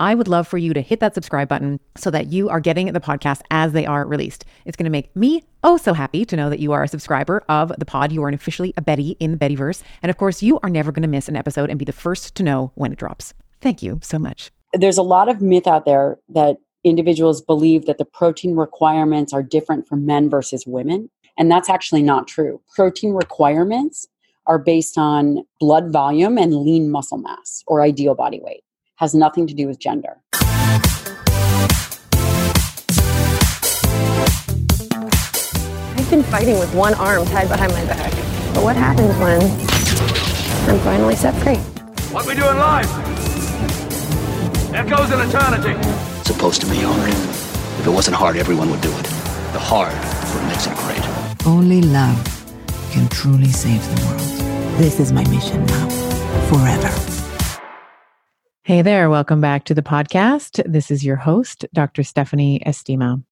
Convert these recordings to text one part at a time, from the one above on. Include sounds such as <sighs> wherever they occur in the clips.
I would love for you to hit that subscribe button so that you are getting the podcast as they are released. It's going to make me oh so happy to know that you are a subscriber of the pod. You are officially a Betty in the Bettyverse. And of course, you are never going to miss an episode and be the first to know when it drops. Thank you so much. There's a lot of myth out there that individuals believe that the protein requirements are different for men versus women. And that's actually not true. Protein requirements are based on blood volume and lean muscle mass or ideal body weight has nothing to do with gender. I've been fighting with one arm tied behind my back. But what happens when I'm finally set free? What we doing live? Echoes in eternity. It's supposed to be hard. If it wasn't hard, everyone would do it. The hard is what makes it great. Only love can truly save the world. This is my mission now, forever. Hey there, welcome back to the podcast. This is your host, Dr. Stephanie Estima.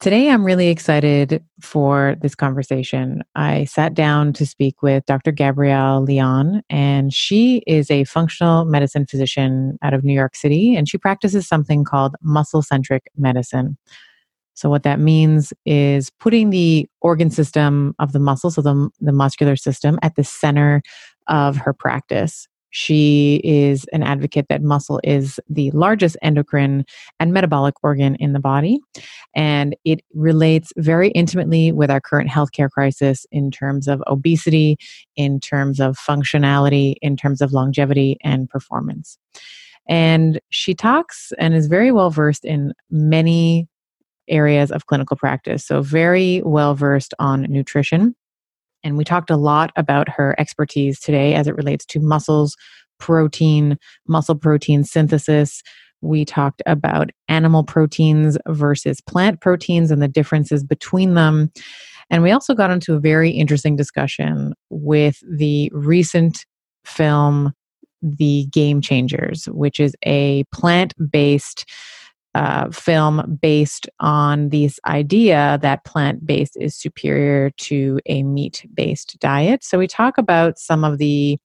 Today, I'm really excited for this conversation. I sat down to speak with Dr. Gabrielle Lyon, and she is a functional medicine physician out of New York City, and she practices something called muscle centric medicine. So, what that means is putting the organ system of the muscle, so the, the muscular system, at the center of her practice. She is an advocate that muscle is the largest endocrine and metabolic organ in the body. And it relates very intimately with our current healthcare crisis in terms of obesity, in terms of functionality, in terms of longevity and performance. And she talks and is very well versed in many areas of clinical practice. So, very well versed on nutrition and we talked a lot about her expertise today as it relates to muscles, protein, muscle protein synthesis. We talked about animal proteins versus plant proteins and the differences between them. And we also got into a very interesting discussion with the recent film, The Game Changers, which is a plant based uh, film based on this idea that plant based is superior to a meat based diet. So we talk about some of the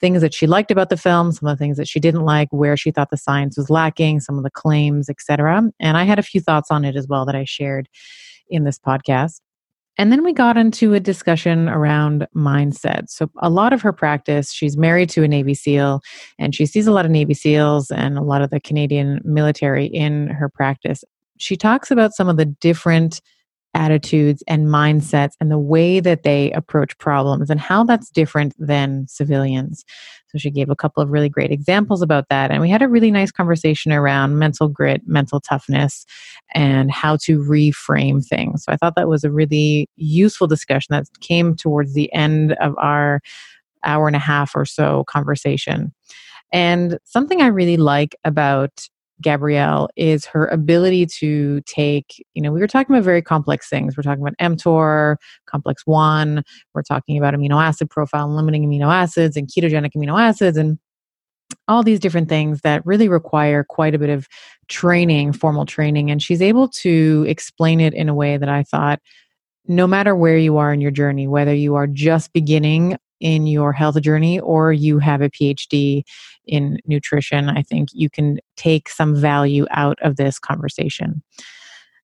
things that she liked about the film, some of the things that she didn't like, where she thought the science was lacking, some of the claims, etc. And I had a few thoughts on it as well that I shared in this podcast. And then we got into a discussion around mindset. So, a lot of her practice, she's married to a Navy SEAL, and she sees a lot of Navy SEALs and a lot of the Canadian military in her practice. She talks about some of the different attitudes and mindsets and the way that they approach problems and how that's different than civilians. So she gave a couple of really great examples about that. And we had a really nice conversation around mental grit, mental toughness, and how to reframe things. So I thought that was a really useful discussion that came towards the end of our hour and a half or so conversation. And something I really like about Gabrielle is her ability to take, you know, we were talking about very complex things. We're talking about mTOR, complex one, we're talking about amino acid profile and limiting amino acids and ketogenic amino acids and all these different things that really require quite a bit of training, formal training. And she's able to explain it in a way that I thought, no matter where you are in your journey, whether you are just beginning in your health journey or you have a PhD in nutrition, I think you can take some value out of this conversation.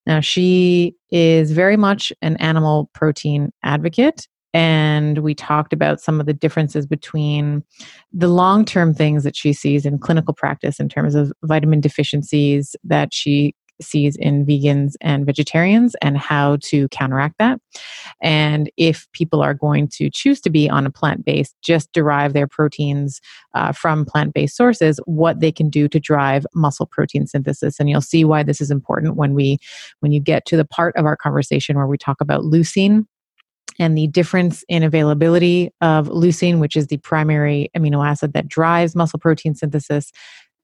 Now, she is very much an animal protein advocate. And we talked about some of the differences between the long term things that she sees in clinical practice in terms of vitamin deficiencies that she sees in vegans and vegetarians and how to counteract that. And if people are going to choose to be on a plant based, just derive their proteins uh, from plant based sources, what they can do to drive muscle protein synthesis. And you'll see why this is important when we when you get to the part of our conversation where we talk about leucine and the difference in availability of leucine, which is the primary amino acid that drives muscle protein synthesis,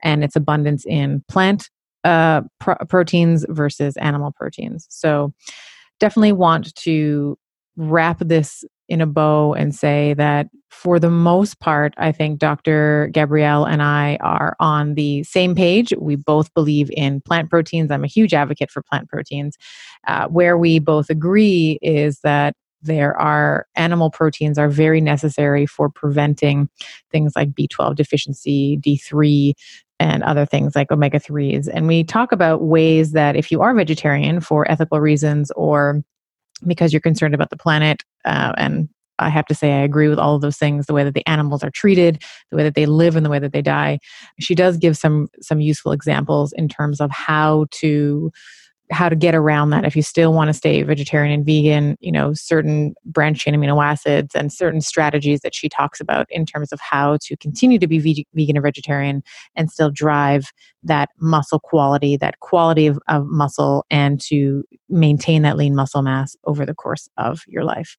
and its abundance in plant uh, proteins versus animal proteins. So definitely want to wrap this in a bow and say that for the most part, I think Dr. Gabrielle and I are on the same page. We both believe in plant proteins. I'm a huge advocate for plant proteins. Uh, where we both agree is that there are animal proteins are very necessary for preventing things like B12 deficiency, D3, and other things like omega 3s. And we talk about ways that if you are vegetarian for ethical reasons or because you're concerned about the planet uh, and I have to say, I agree with all of those things the way that the animals are treated, the way that they live, and the way that they die. She does give some some useful examples in terms of how to how to get around that if you still want to stay vegetarian and vegan you know certain branched amino acids and certain strategies that she talks about in terms of how to continue to be vegan or vegetarian and still drive that muscle quality that quality of, of muscle and to maintain that lean muscle mass over the course of your life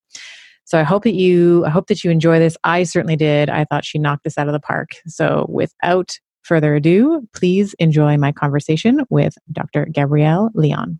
so I hope that you I hope that you enjoy this. I certainly did. I thought she knocked this out of the park. So without further ado, please enjoy my conversation with Dr. Gabrielle Lyon.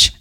much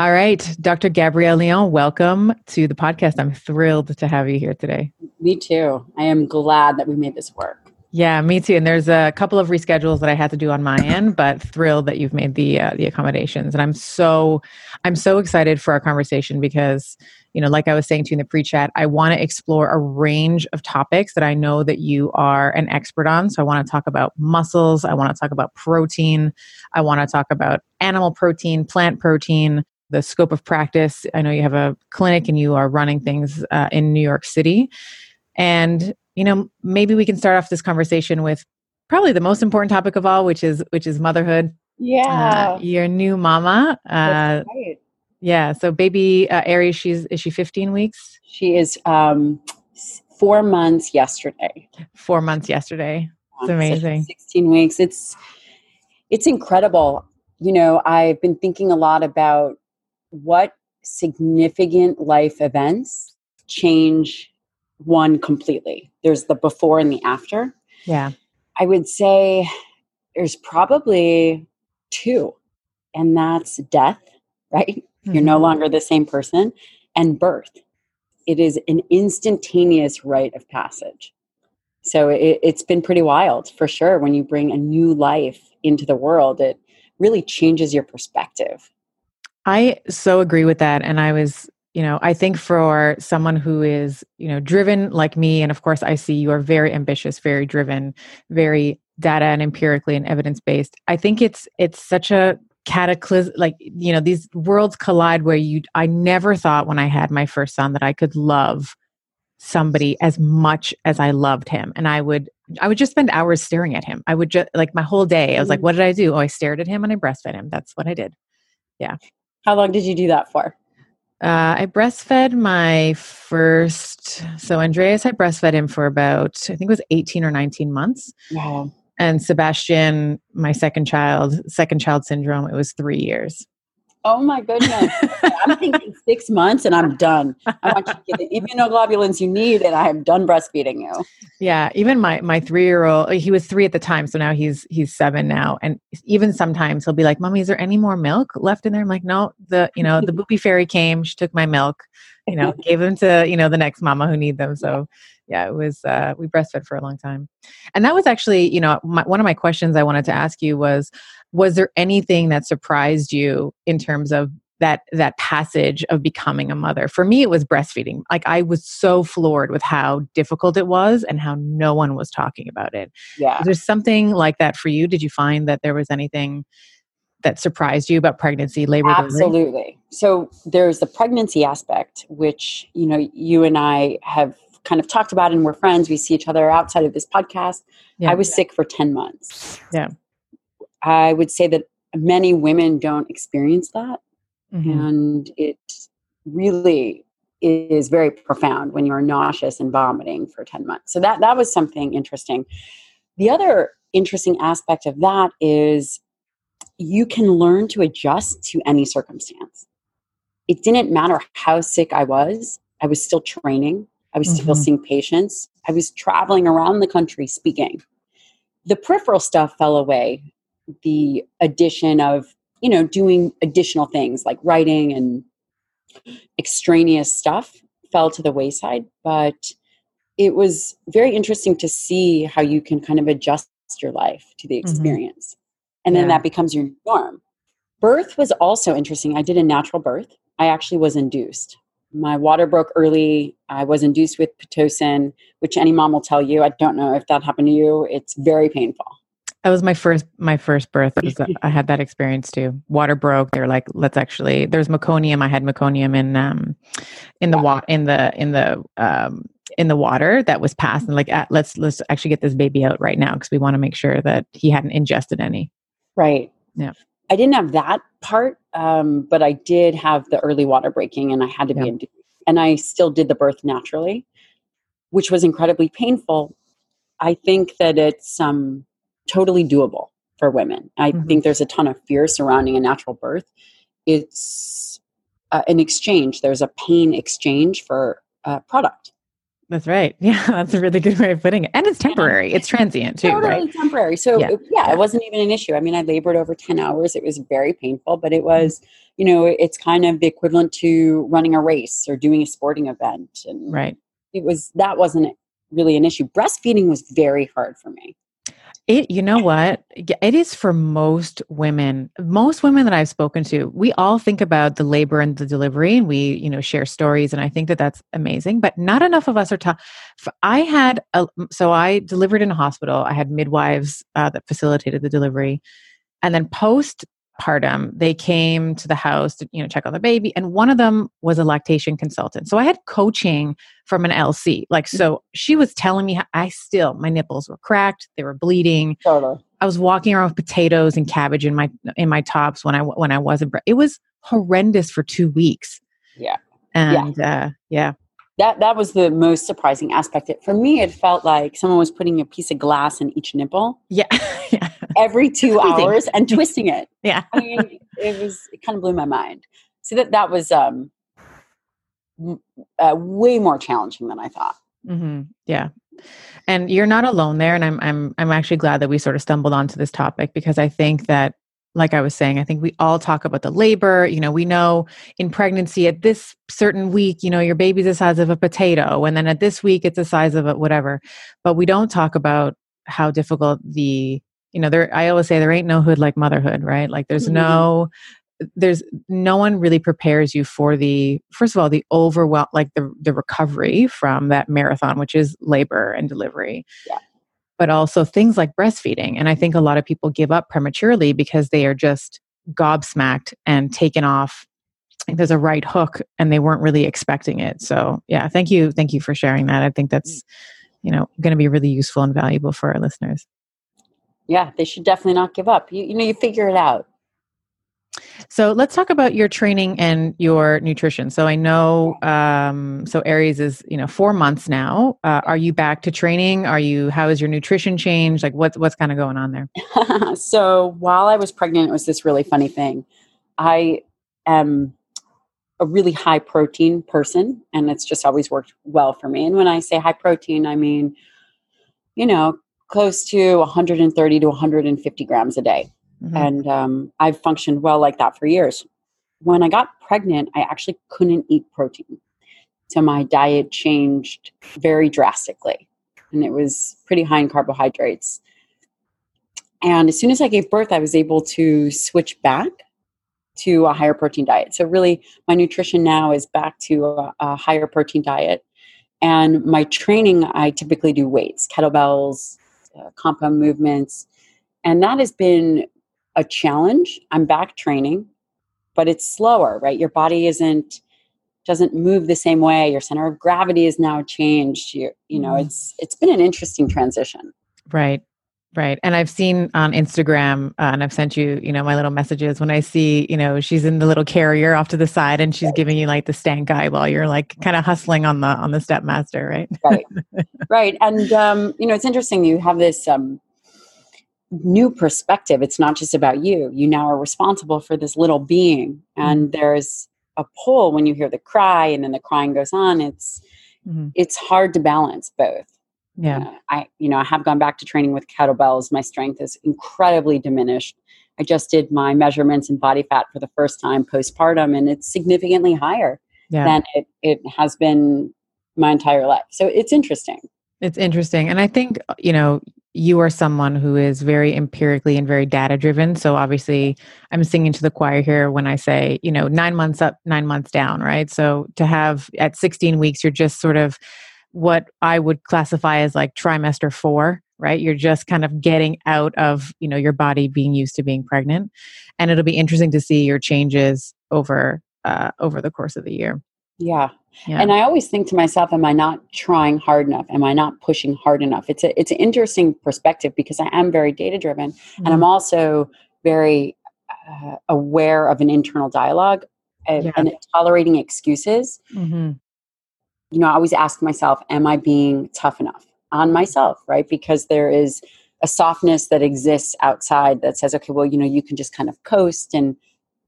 All right, Dr. Gabrielle Lyon, welcome to the podcast. I'm thrilled to have you here today. Me too. I am glad that we made this work. Yeah, me too. And there's a couple of reschedules that I had to do on my end, but thrilled that you've made the uh, the accommodations. And I'm so I'm so excited for our conversation because you know, like I was saying to you in the pre-chat, I want to explore a range of topics that I know that you are an expert on. So I want to talk about muscles, I want to talk about protein, I want to talk about animal protein, plant protein, the scope of practice. I know you have a clinic and you are running things uh, in New York City. And, you know, maybe we can start off this conversation with probably the most important topic of all, which is which is motherhood. Yeah. Uh, your new mama. Uh, right. Yeah. So baby uh, Aries, she's is she 15 weeks? She is um four months yesterday. Four months yesterday. It's So amazing. 16 weeks. It's it's incredible. You know, I've been thinking a lot about what significant life events change one completely. There's the before and the after. Yeah. I would say there's probably two, and that's death, right? You're no Mhm. longer the same person, and birth. It is an instantaneous rite of passage. So it, it's been pretty wild for sure. When you bring a new life into the world, it really changes your perspective. I so agree with that. And I was, you know, I think for someone who is, you know, driven like me, and of course, I see you are very ambitious, very driven, very data and empirically and evidence based. I think it's it's such a cataclysm like you know these worlds collide where you i never thought when i had my first son that i could love somebody as much as i loved him and i would i would just spend hours staring at him i would just like my whole day i was like Mm. what did i do oh i stared at him and i breastfed him that's what i did How long did you do that for? Uh, I breastfed my first. So Andreas, I breastfed him for about I think it was eighteen or nineteen months, Wow. and Sebastian, my second child, second child syndrome, it was three years. Oh my goodness. I'm thinking <laughs> six months and I'm done. I want you to get the immunoglobulins you need and I'm done breastfeeding you. Yeah, even my my three year old, he was three at the time, so now he's he's seven now, and even sometimes he'll be like, "Mommy, is there any more milk left in there?" I'm like, "No, the you know the <laughs> booby fairy came, she took my milk, you know, gave them to you know the next mama who need them." So yeah, it was uh, we breastfed for a long time, and that was actually you know my, one of my questions I wanted to ask you was, was there anything that surprised you in terms of that that passage of becoming a mother for me it was breastfeeding like i was so floored with how difficult it was and how no one was talking about it Yeah. is there something like that for you did you find that there was anything that surprised you about pregnancy labor delivery? Absolutely. So there's the pregnancy aspect, which, you know, you and I have kind of talked about and we're friends. We see each other outside of this podcast. Yeah. I was sick for 10 months. Yeah. I would say that many women don't experience that. Mhm. And it really is very profound when you're nauseous and vomiting for 10 months. So that that was something interesting. The other interesting aspect of that is you can learn to adjust to any circumstance. It didn't matter how sick I was, I was still training, I was still Mhm. seeing patients, I was traveling around the country speaking. The peripheral stuff fell away. The addition of, you know, doing additional things like writing and extraneous stuff fell to the wayside, but it was very interesting to see how you can kind of adjust your life to the Mhm. experience. And then Yeah. that becomes your norm. Birth was also interesting. I did a natural birth. I actually was induced. My water broke early. I was induced with Pitocin, which any mom will tell you. I don't know if that happened to you. It's very painful. that was my first my first birth was, i had that experience too water broke they're like let's actually there's meconium i had meconium in um in the wa- in the in the um in the water that was passed and like uh, let's let's actually get this baby out right now because we want to make sure that he hadn't ingested any Right. Yeah. I didn't have that part, um, but I did have the early water breaking and I had to Yeah. be induced. And I still did the birth naturally, which was incredibly painful. I think that it's um, totally doable for women. I Mhm. think there's a ton of fear surrounding a natural birth. It's uh, an exchange, there's a pain exchange for a product. That's right <laughs> yeah that's a really good way of putting it and it's temporary it's transient too totally right temporary. So Yeah. yeah. yeah, it wasn't even an issue. I mean, I labored over 10 hours. It was very painful, but Mm-hmm. it was, you know, it's kind of the equivalent to running a race or doing a sporting event. And right it was, that wasn't really an issue. Breastfeeding was very hard for me. It, you know what? It is for most women. Most women that I've spoken to, we all think about the labor and the delivery, and we, you know, share stories, and I think that that's amazing. But not enough of us are taught. I had a, so I delivered in a hospital. I had midwives uh, that facilitated the delivery, and then postpartum, they came to the house to, you know, check on the baby, and one of them was a lactation consultant. So I had coaching from an LC. Like, so she was telling me, how, I still, my nipples were cracked, they were bleeding. Totally. I was walking around with potatoes and cabbage in my in my tops when I when I wasn't. It was horrendous for two weeks. Yeah. And yeah, uh, yeah, that that was the most surprising aspect. It for me, it felt like someone was putting a piece of glass in each nipple Yeah. <laughs> yeah. Every two hours and twisting it. Yeah. I mean, it was it kind of blew my mind. So that that was um, uh, way more challenging than I thought. hmm Yeah. And you're not alone there. And I'm I'm I'm actually glad that we sort of stumbled onto this topic because I think that like I was saying, I think we all talk about the labor. You know, we know in pregnancy at this certain week, you know, your baby's the size of a potato, and then at this week it's the size of a whatever. But we don't talk about how difficult the you know there i always say there ain't no hood like motherhood right? Like there's Mhm. no there's no one really prepares you for the first of all the overwhelm like the the recovery from that marathon which is labor and delivery Yeah. but also things like breastfeeding and i think a lot of people give up prematurely because they are just gobsmacked and taken off like there's a right hook and they weren't really expecting it. So yeah thank you thank you for sharing that. I think that's you know going to be really useful and valuable for our listeners Yeah, they should definitely not give up. You you know, you figure it out. So let's talk about your training and your nutrition. So I know, um, so Aries is you know four months now. Uh, are you back to training? Are you? How is your nutrition changed? Like what's what's kind of going on there? <laughs> so while I was pregnant, it was this really funny thing. I am a really high protein person, and it's just always worked well for me. And when I say high protein, I mean, you know, close to 130 to 150 grams a day. Mhm. And um, I've functioned well like that for years. When I got pregnant, I actually couldn't eat protein. So my diet changed very drastically. And it was pretty high in carbohydrates. And as soon as I gave birth, I was able to switch back to a higher protein diet. So, really, my nutrition now is back to a, a higher protein diet. And my training, I typically do weights, kettlebells, uh, compound movements. And that has been a challenge. I'm back training, but it's slower, right? Your body isn't doesn't move the same way. Your center of gravity is now changed. You, you know, Mhm. it's it's been an interesting transition. Right. Right. And I've seen on Instagram, uh, and I've sent you, you know, my little messages when I see, you know, she's in the little carrier off to the side and she's giving you like the stank eye while you're like kind of hustling on the on the step master, right? right. <laughs> Right. And um, you know it's interesting you have this um, new perspective. It's not just about you. You now are responsible for this little being. And there's a pull when you hear the cry and then the crying goes on. It's Mhm. it's hard to balance both Yeah. Uh, i you know i have gone back to training with kettlebells my strength is incredibly diminished i just did my measurements in body fat for the first time postpartum and it's significantly higher Yeah. than it, it has been my entire life so it's interesting It's interesting. And I think, you know, you are someone who is very empirically and very data driven. So obviously, I'm singing to the choir here when I say, you know, nine months up, nine months down, right? So to have at 16 weeks, you're just sort of what I would classify as like trimester four, right? You're just kind of getting out of, you know, your body being used to being pregnant. And it'll be interesting to see your changes over uh, over the course of the year. yeah Yeah. And I always think to myself, am I not trying hard enough? Am I not pushing hard enough? It's a it's an interesting perspective because I am very data driven and Mm-hmm. I'm also very uh, aware of an internal dialogue and, Yeah. and tolerating excuses. Mhm. You know, I always ask myself, am I being tough enough on myself? Right? Because there is a softness that exists outside that says, okay, well, you know, you can just kind of coast and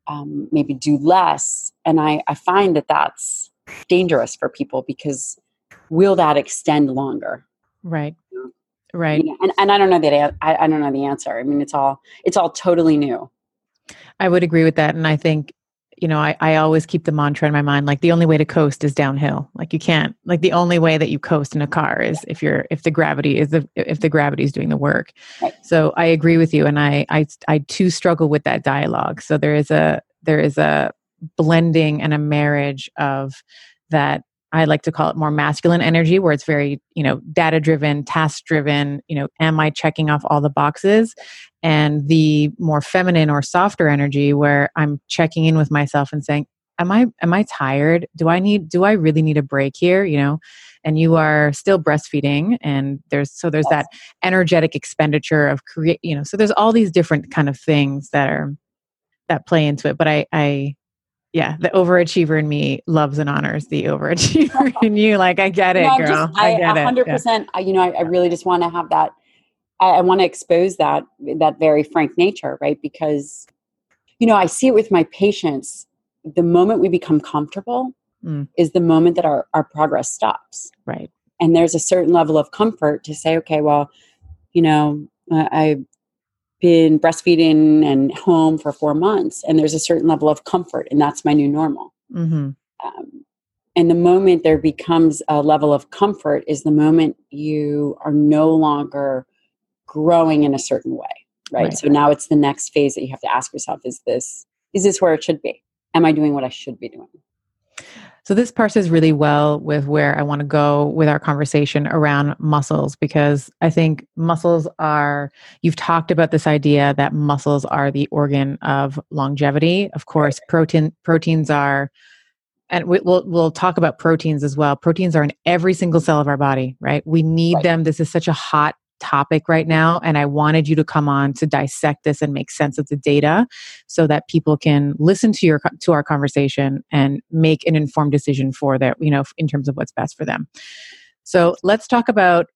um, maybe do less. And I, I find that that's dangerous for people because will that extend longer? Right. Right. You know, and, and I don't know that I, I don't know the answer. I mean, it's all it's all totally new. I would agree with that. And I think, you know, I, I always keep the mantra in my mind like the only way to coast is downhill. Like you can't, like the only way that you coast in a car is if you're, if the gravity is the, if the gravity is doing the work. Right. So I agree with you. And I, I, I too struggle with that dialogue. So there is a, there is a blending and a marriage of that. I like to call it more masculine energy where it's very, you know, data driven, task driven, you know, am I checking off all the boxes? And the more feminine or softer energy where i'm checking in with myself and saying am i am i tired do i need do i really need a break here you know and you are still breastfeeding and there's so there's that energetic expenditure of create you know so there's all these different kind of things that are that play into it but i i yeah, the overachiever in me loves and honors the overachiever <laughs> in you. Like, I get it, No, girl. just- I, I, get it. hundred Yeah. percent. I, you know, I, I really just want to have that. I, I want to expose that that very frank nature, right? Because, you know, I see it with my patients. The moment we become comfortable Mm. is the moment that our our progress stops. Right. and there's a certain level of comfort to say okay well you know i've been breastfeeding and home for four months and there's a certain level of comfort and that's my new normal hmm um, and the moment there becomes a level of comfort is the moment you are no longer growing in a certain way right? Right. so now it's the next phase that you have to ask yourself is this is this where it should be am i doing what i should be doing So this parses really well with where I want to go with our conversation around muscles because I think muscles are you've talked about this idea that muscles are the organ of longevity. Of course, protein proteins are and we, we'll we'll talk about proteins as well. Proteins are in every single cell of our body, right? We need Right. them. This is such a hot topic right now and I wanted you to come on to dissect this and make sense of the data so that people can listen to your to our conversation and make an informed decision for their you know in terms of what's best for them. So let's talk about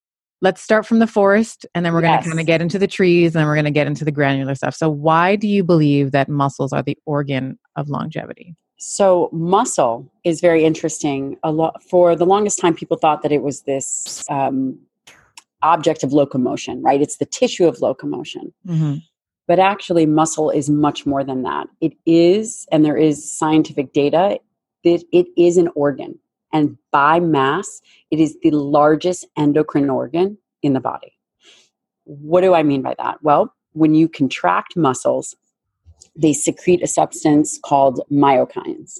let's start from the forest and then we're going to kind of get into the trees and then we're going to get into the granular stuff. So why do you believe that muscles are the organ of longevity? So muscle is very interesting. A lot for the longest time, people thought that it was this um, object of locomotion, right? It's the tissue of locomotion. mm-hmm. But actually, muscle is much more than that. It is, and there is scientific data that it is an organ, and by mass, it is the largest endocrine organ in the body. What do I mean by that? Well, when you contract muscles, they secrete a substance called myokines.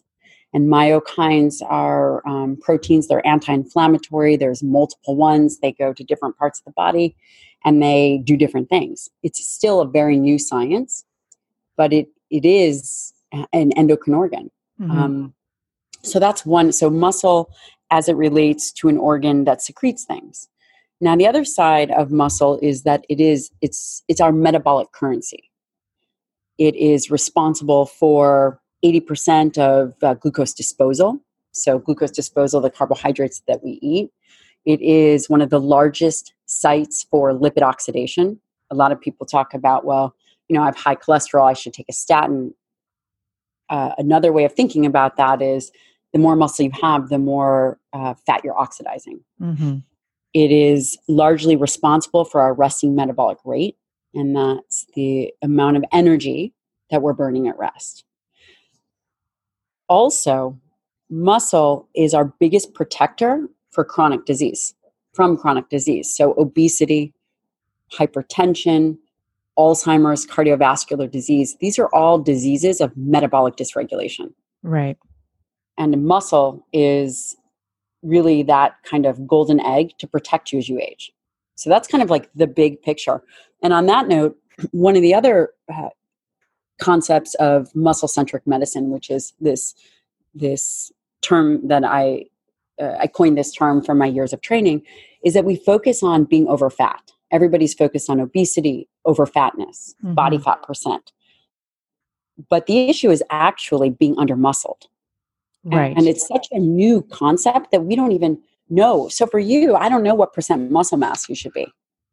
And myokines are um, proteins, they're anti inflammatory. There's multiple ones, they go to different parts of the body and they do different things. It's still a very new science, but it, it is an endocrine organ. Mhm. Um, so that's one. So muscle as it relates to an organ that secretes things. Now the other side of muscle is that it is it's it's our metabolic currency. It is responsible for 80% of uh, glucose disposal. So glucose disposal, the carbohydrates that we eat. It is one of the largest sites for lipid oxidation. A lot of people talk about, well, you know, I have high cholesterol, I should take a statin uh, another way of thinking about that is the more muscle you have, the more uh, fat you're oxidizing. Mhm. It is largely responsible for our resting metabolic rate, and that's the amount of energy that we're burning at rest. Also, muscle is our biggest protector for chronic disease, from chronic disease. So, obesity, hypertension, Alzheimer's, cardiovascular disease, these are all diseases of metabolic dysregulation. right And muscle is really that kind of golden egg to protect you as you age. So that's kind of like the big picture. And on that note, <clears throat> one of the other uh, concepts of muscle centric medicine, which is this this term that I uh, I coined this term from my years of training, is that we focus on being over fat. Everybody's focused on obesity, over fatness, body Mhm. fat percent. But the issue is actually being under muscled. right And it's such a new concept that we don't even know. So for you, I don't know what percent muscle mass you should be.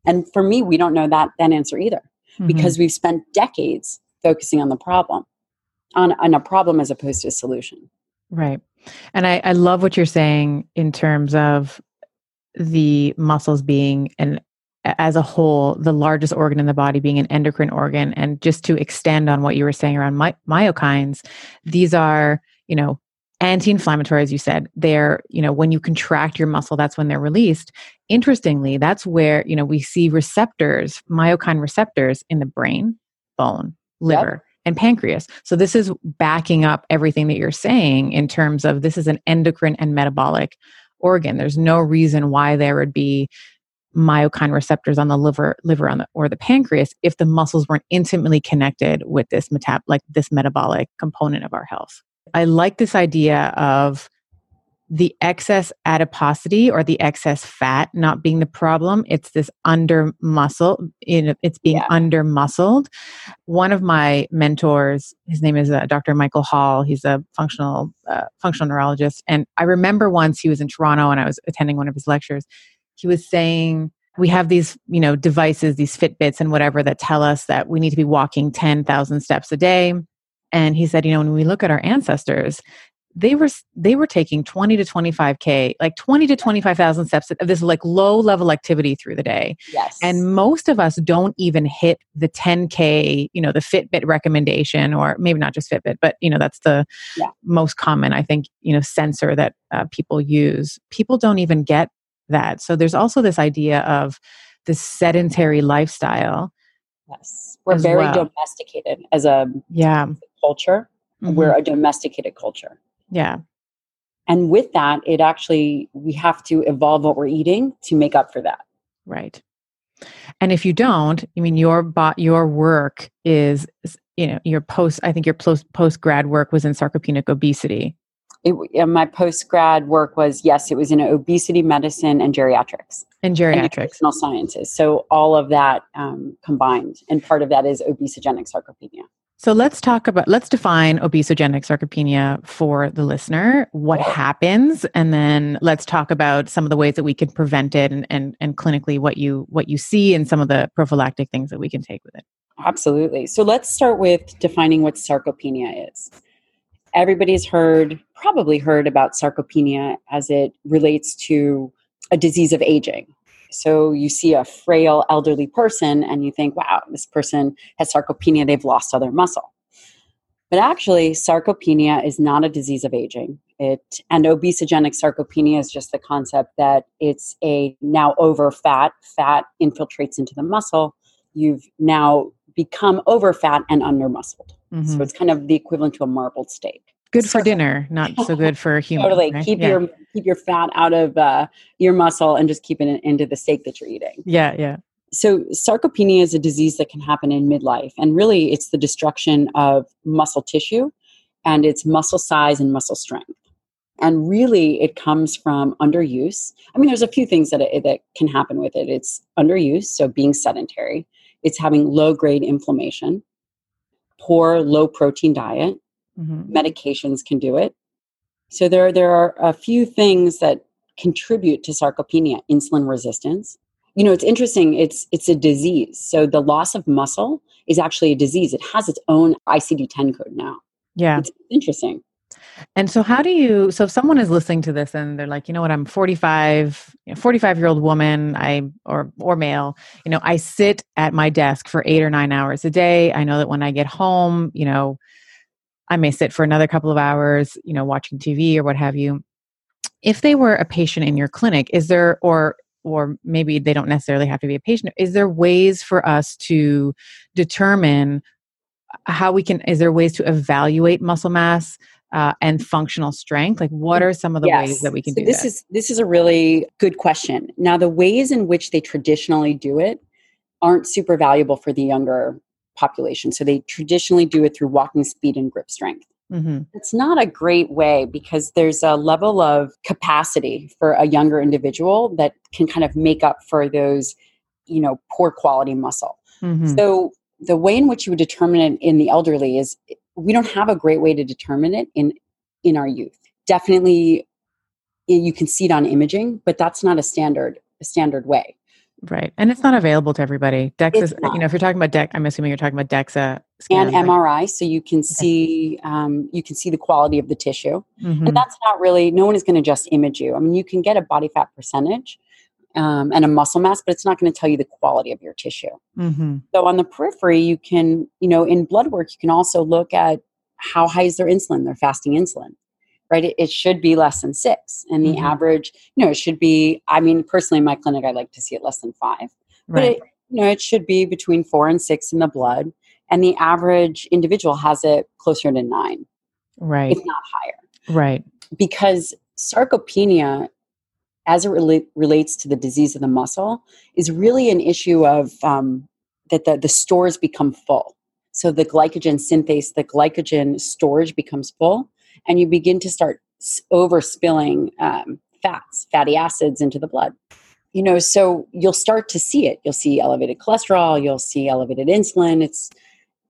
And for me, we don't know that that answer either Mhm. because we've spent decades focusing on the problem, on, on a problem as opposed to a solution. Right. And I, I love what you're saying in terms of the muscles being an as a whole the largest organ in the body being an endocrine organ and just to extend on what you were saying around my, myokines these are you know anti-inflammatory as you said they're you know when you contract your muscle that's when they're released interestingly that's where you know we see receptors myokine receptors in the brain bone liver and pancreas. So this is backing up everything that you're saying in terms of this is an endocrine and metabolic organ. There's no reason why there would be myokine receptors on the liver liver on the, or the pancreas if the muscles weren't intimately connected with this metab like this metabolic component of our health. I like this idea of the excess adiposity or the excess fat not being the problem. It's this under muscle, it's being Yeah. under muscled. One of my mentors, his name is uh, Dr. Michael Hall. He's a functional uh, functional neurologist, and I remember once he was in Toronto and I was attending one of his lectures. He was saying we have these you know devices these fitbits and whatever that tell us that we need to be walking 10,000 steps a day and he said you know when we look at our ancestors they were they were taking 20 to 25k like 20 to 25,000 steps of this like low level activity through the day Yes. and most of us don't even hit the 10k you know the fitbit recommendation or maybe not just fitbit but you know that's the Yeah. most common i think you know sensor that uh, people use people don't even get that so there's also this idea of the sedentary lifestyle yes. We're very well. domesticated as a yeah culture. Mhm. We're a domesticated culture. Yeah And with that, it actually, we have to evolve what we're eating to make up for that. Right. And if you don't, I mean, your bot, your work is, you know, your post. I think your post post grad work was in sarcopenic obesity. It, my post grad work was, yes, it was in obesity medicine and geriatrics. and and geriatrics. nutritional sciences. So all of that um, combined, and part of that is obesogenic sarcopenia. So let's talk about let's define obesogenic sarcopenia for the listener. What happens, and then let's talk about some of the ways that we can prevent it, and and, and clinically what you what you see, and some of the prophylactic things that we can take with it. Absolutely. So let's start with defining what sarcopenia is. Everybody's heard, probably heard about sarcopenia as it relates to a disease of aging. So you see a frail elderly person and you think, wow, this person has sarcopenia, they've lost all their muscle. But actually, sarcopenia is not a disease of aging. It and obesogenic sarcopenia is just the concept that it's a now over fat, fat infiltrates into the muscle. You've now become over fat and under muscled. Mhm. So it's kind of the equivalent to a marbled steak. Good for dinner, not so <laughs> good for humans. Totally. right? Keep yeah. your keep your fat out of uh, your muscle and just keep it in, into the steak that you're eating. yeah, yeah. So sarcopenia is a disease that can happen in midlife, and really, it's the destruction of muscle tissue, and it's muscle size and muscle strength. And really, it comes from underuse. I mean, there's a few things that it, that can happen with it. It's underuse, so being sedentary. It's having low grade inflammation, poor low protein diet, Mhm. medications can do it. So there, there are a few things that contribute to sarcopenia. Insulin resistance. You know, it's interesting. It's it's a disease. So the loss of muscle is actually a disease. It has its own ICD-10 code now. Yeah. It's interesting. And so how do you so if someone is listening to this and they're like, you know what, I'm 45, you know, 45 year old woman, I or or male, you know, I sit at my desk for 8 or 9 hours a day. I know that when I get home, you know, I may sit for another couple of hours, you know, watching TV or what have you. If they were a patient in your clinic, is there or or maybe they don't necessarily have to be a patient. Is there ways for us to determine how we can is there ways to evaluate muscle mass uh, and functional strength like what are some of the ways that we can so do this that is this is a really good question. Now, the ways in which they traditionally do it aren't super valuable for the younger population. So they traditionally do it through walking speed and grip strength. hmm It's not a great way because there's a level of capacity for a younger individual that can kind of make up for those, you know, poor quality muscle. hmm So the way in which you would determine it in the elderly is we don't have a great way to determine it in in our youth. Definitely you can see it on imaging, but that's not a standard a standard way. Right and it's not available to everybody dex is you know if you're talking about dex i'm assuming you're talking about dexa And? MRI, so you can see um, you can see the quality of the tissue. Mhm. And that's not really, no one is going to just image you. I mean, you can get a body fat percentage um, and a muscle mass, but it's not going to tell you the quality of your tissue. Mhm. So on the periphery, you can, you know, in blood work, you can also look at how high is their insulin, their fasting insulin, right? It, it should be less than six. And the Mhm. average, you know, it should be, I mean, personally, in my clinic, I like to see it less than five. But right it, you know, it should be between four and six in the blood. And the average individual has it closer to nine, right if not higher right because sarcopenia as it rela- relates to the disease of the muscle is really an issue of um, that the, the stores become full so the glycogen synthase the glycogen storage becomes full and you begin to start overspilling um, fats, fatty acids into the blood. You know, so you'll start to see it. You'll see elevated cholesterol. You'll see elevated insulin. It's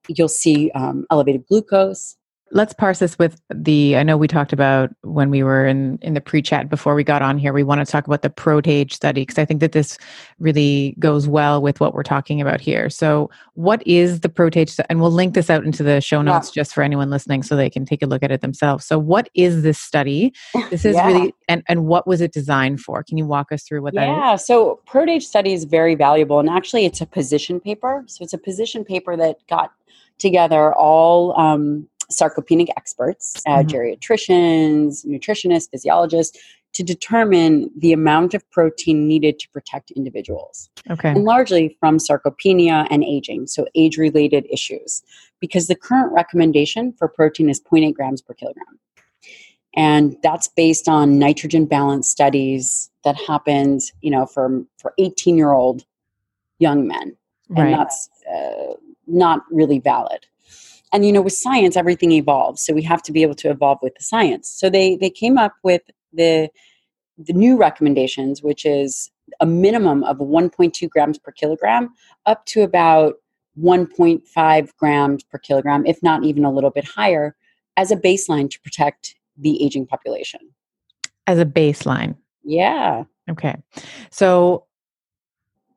you'll see um, elevated glucose. Let's parse this with the i know we talked about when we were in in the pre-chat before we got on here we want to talk about the PROT-AGE study because i think that this really goes well with what we're talking about here so what is the PROT-AGE and we'll link this out into the show Yeah. notes just for anyone listening so they can take a look at it themselves so what is this study <laughs> this is Yeah. really and and what was it designed for can you walk us through what that is Yeah, so PROT-AGE study is very valuable, and actually, it's a position paper. So it's a position paper that got together all um, sarcopenic experts, uh, Mhm. geriatricians, nutritionists, physiologists, to determine the amount of protein needed to protect individuals, okay. And largely from sarcopenia and aging, so age-related issues. Because the current recommendation for protein is 0.8 grams per kilogram. And that's based on nitrogen balance studies that happened you know for for 18 year old young men. And right. that's uh, not really valid and you know with science everything evolves so we have to be able to evolve with the science so they they came up with the the new recommendations which is a minimum of 1.2 grams per kilogram up to about 1.5 grams per kilogram if not even a little bit higher as a baseline to protect the aging population as a baseline yeah Okay. So,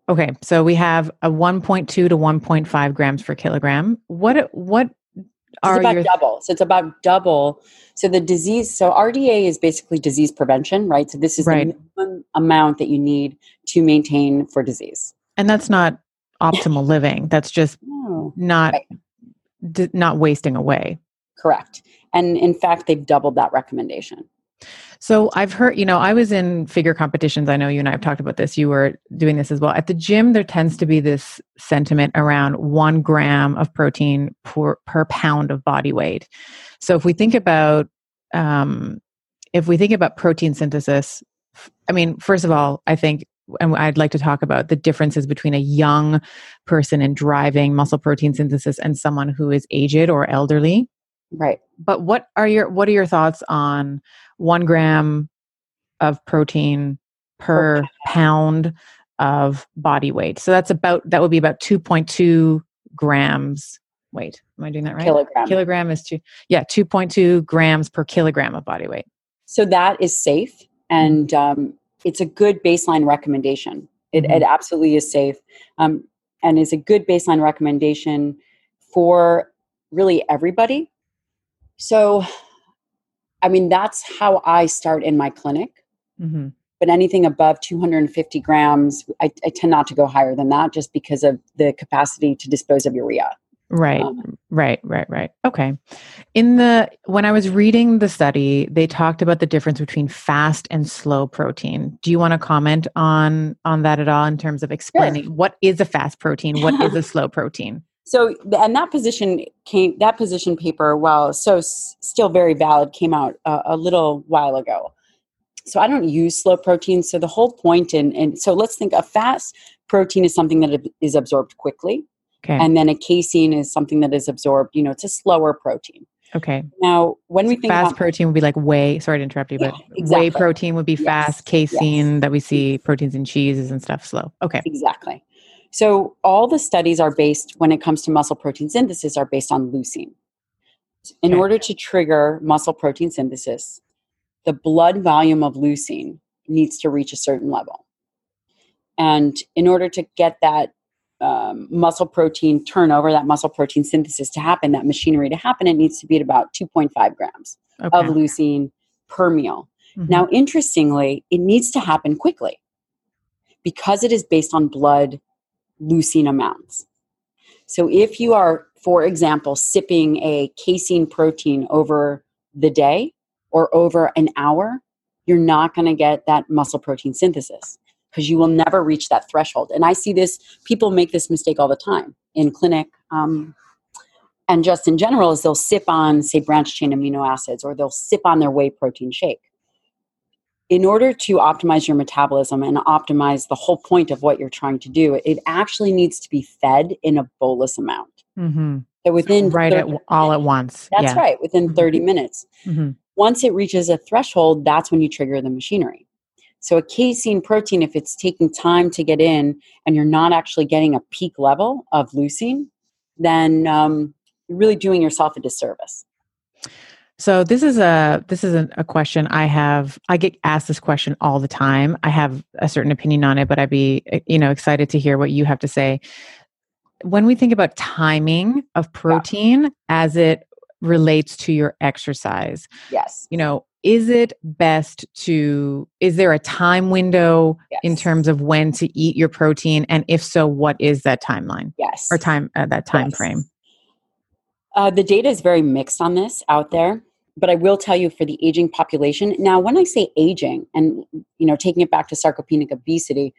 okay. So we have a 1.2 to 1.5 grams per kilogram. What, what it's about your, double so it's about double so the disease so rda is basically disease prevention right so this is Right. the minimum amount that you need to maintain for disease and that's not optimal <laughs> living. That's just no not, Right. d- not wasting away. correct and in fact they've doubled that recommendation So I've heard, you know, I was in figure competitions. I know you and I have talked about this. You were doing this as well. At the gym, there tends to be this sentiment around one gram of protein per, per pound of body weight. So if we think about, um, if we think about protein synthesis, I mean, first of all, I think, and I'd like to talk about the differences between a young person in driving muscle protein synthesis and someone who is aged or elderly right but what are your what are your thoughts on one gram of protein per pound of body weight? So that's about that would be about 2.2 grams wait am i doing that right? Kilogram. Kilogram is two yeah 2.2 grams per kilogram of body weight. So that is safe and um, it's a good baseline recommendation. It, Mhm. it absolutely is safe um, and is a good baseline recommendation for really everybody so i mean that's how i start in my clinic. Hmm but anything above 250 grams I, I tend not to go higher than that just because of the capacity to dispose of urea. Right. Um, right right right. Okay. In the when i was reading the study they talked about the difference between fast and slow protein. Do you want to comment on on that at all in terms of explaining what is a fast protein? What is a <laughs> slow protein so and that position came that position paper while so s- still very valid came out uh, a little while ago. So i don't use slow protein so the whole point in and so let's think a fast protein is something that is absorbed quickly okay. and then a casein is something that is absorbed you know it's a slower protein. Okay. Now when we think fast about protein would be like whey sorry to interrupt you Yeah, but whey protein would be Yes, fast casein that we see proteins in cheeses and stuff slow. Okay. Exactly. So all the studies are based when it comes to muscle protein synthesis are based on leucine. In order to trigger muscle protein synthesis, the blood volume of leucine needs to reach a certain level. And in order to get that um, muscle protein turnover, that muscle protein synthesis to happen, that machinery to happen, it needs to be at about 2.5 grams okay of leucine per meal. Mhm. Now, interestingly, it needs to happen quickly because it is based on blood leucine amounts. So, if you are, for example, sipping a casein protein over the day or over an hour, you're not going to get that muscle protein synthesis because you will never reach that threshold. And I see this, people make this mistake all the time in clinic. Um, and just in general, is they'll sip on, say, branch chain amino acids or they'll sip on their whey protein shake in order to optimize your metabolism and optimize the whole point of what you're trying to do, it actually needs to be fed in a bolus amount. Mhm. So within right at, 30 all at once that's yeah right, within Mhm. 30 minutes. Mhm. Once it reaches a threshold, that's when you trigger the machinery. So, a casein protein, if it's taking time to get in and you're not actually getting a peak level of leucine, then um, you're really doing yourself a disservice. So this is a this is a, a, question I have. I get asked this question all the time. I have a certain opinion on it, but I'd be eh, you know excited to hear what you have to say. When we think about timing of protein yeah. as it relates to your exercise, yes, you know, is it best to is there a time window yes. in terms of when to eat your protein, and if so, what is that timeline? Yes, or time uh, that time yes. frame. Uh, the data is very mixed on this out there, but I will tell you for the aging population. Now, when I say aging, and you know, taking it back to sarcopenic obesity,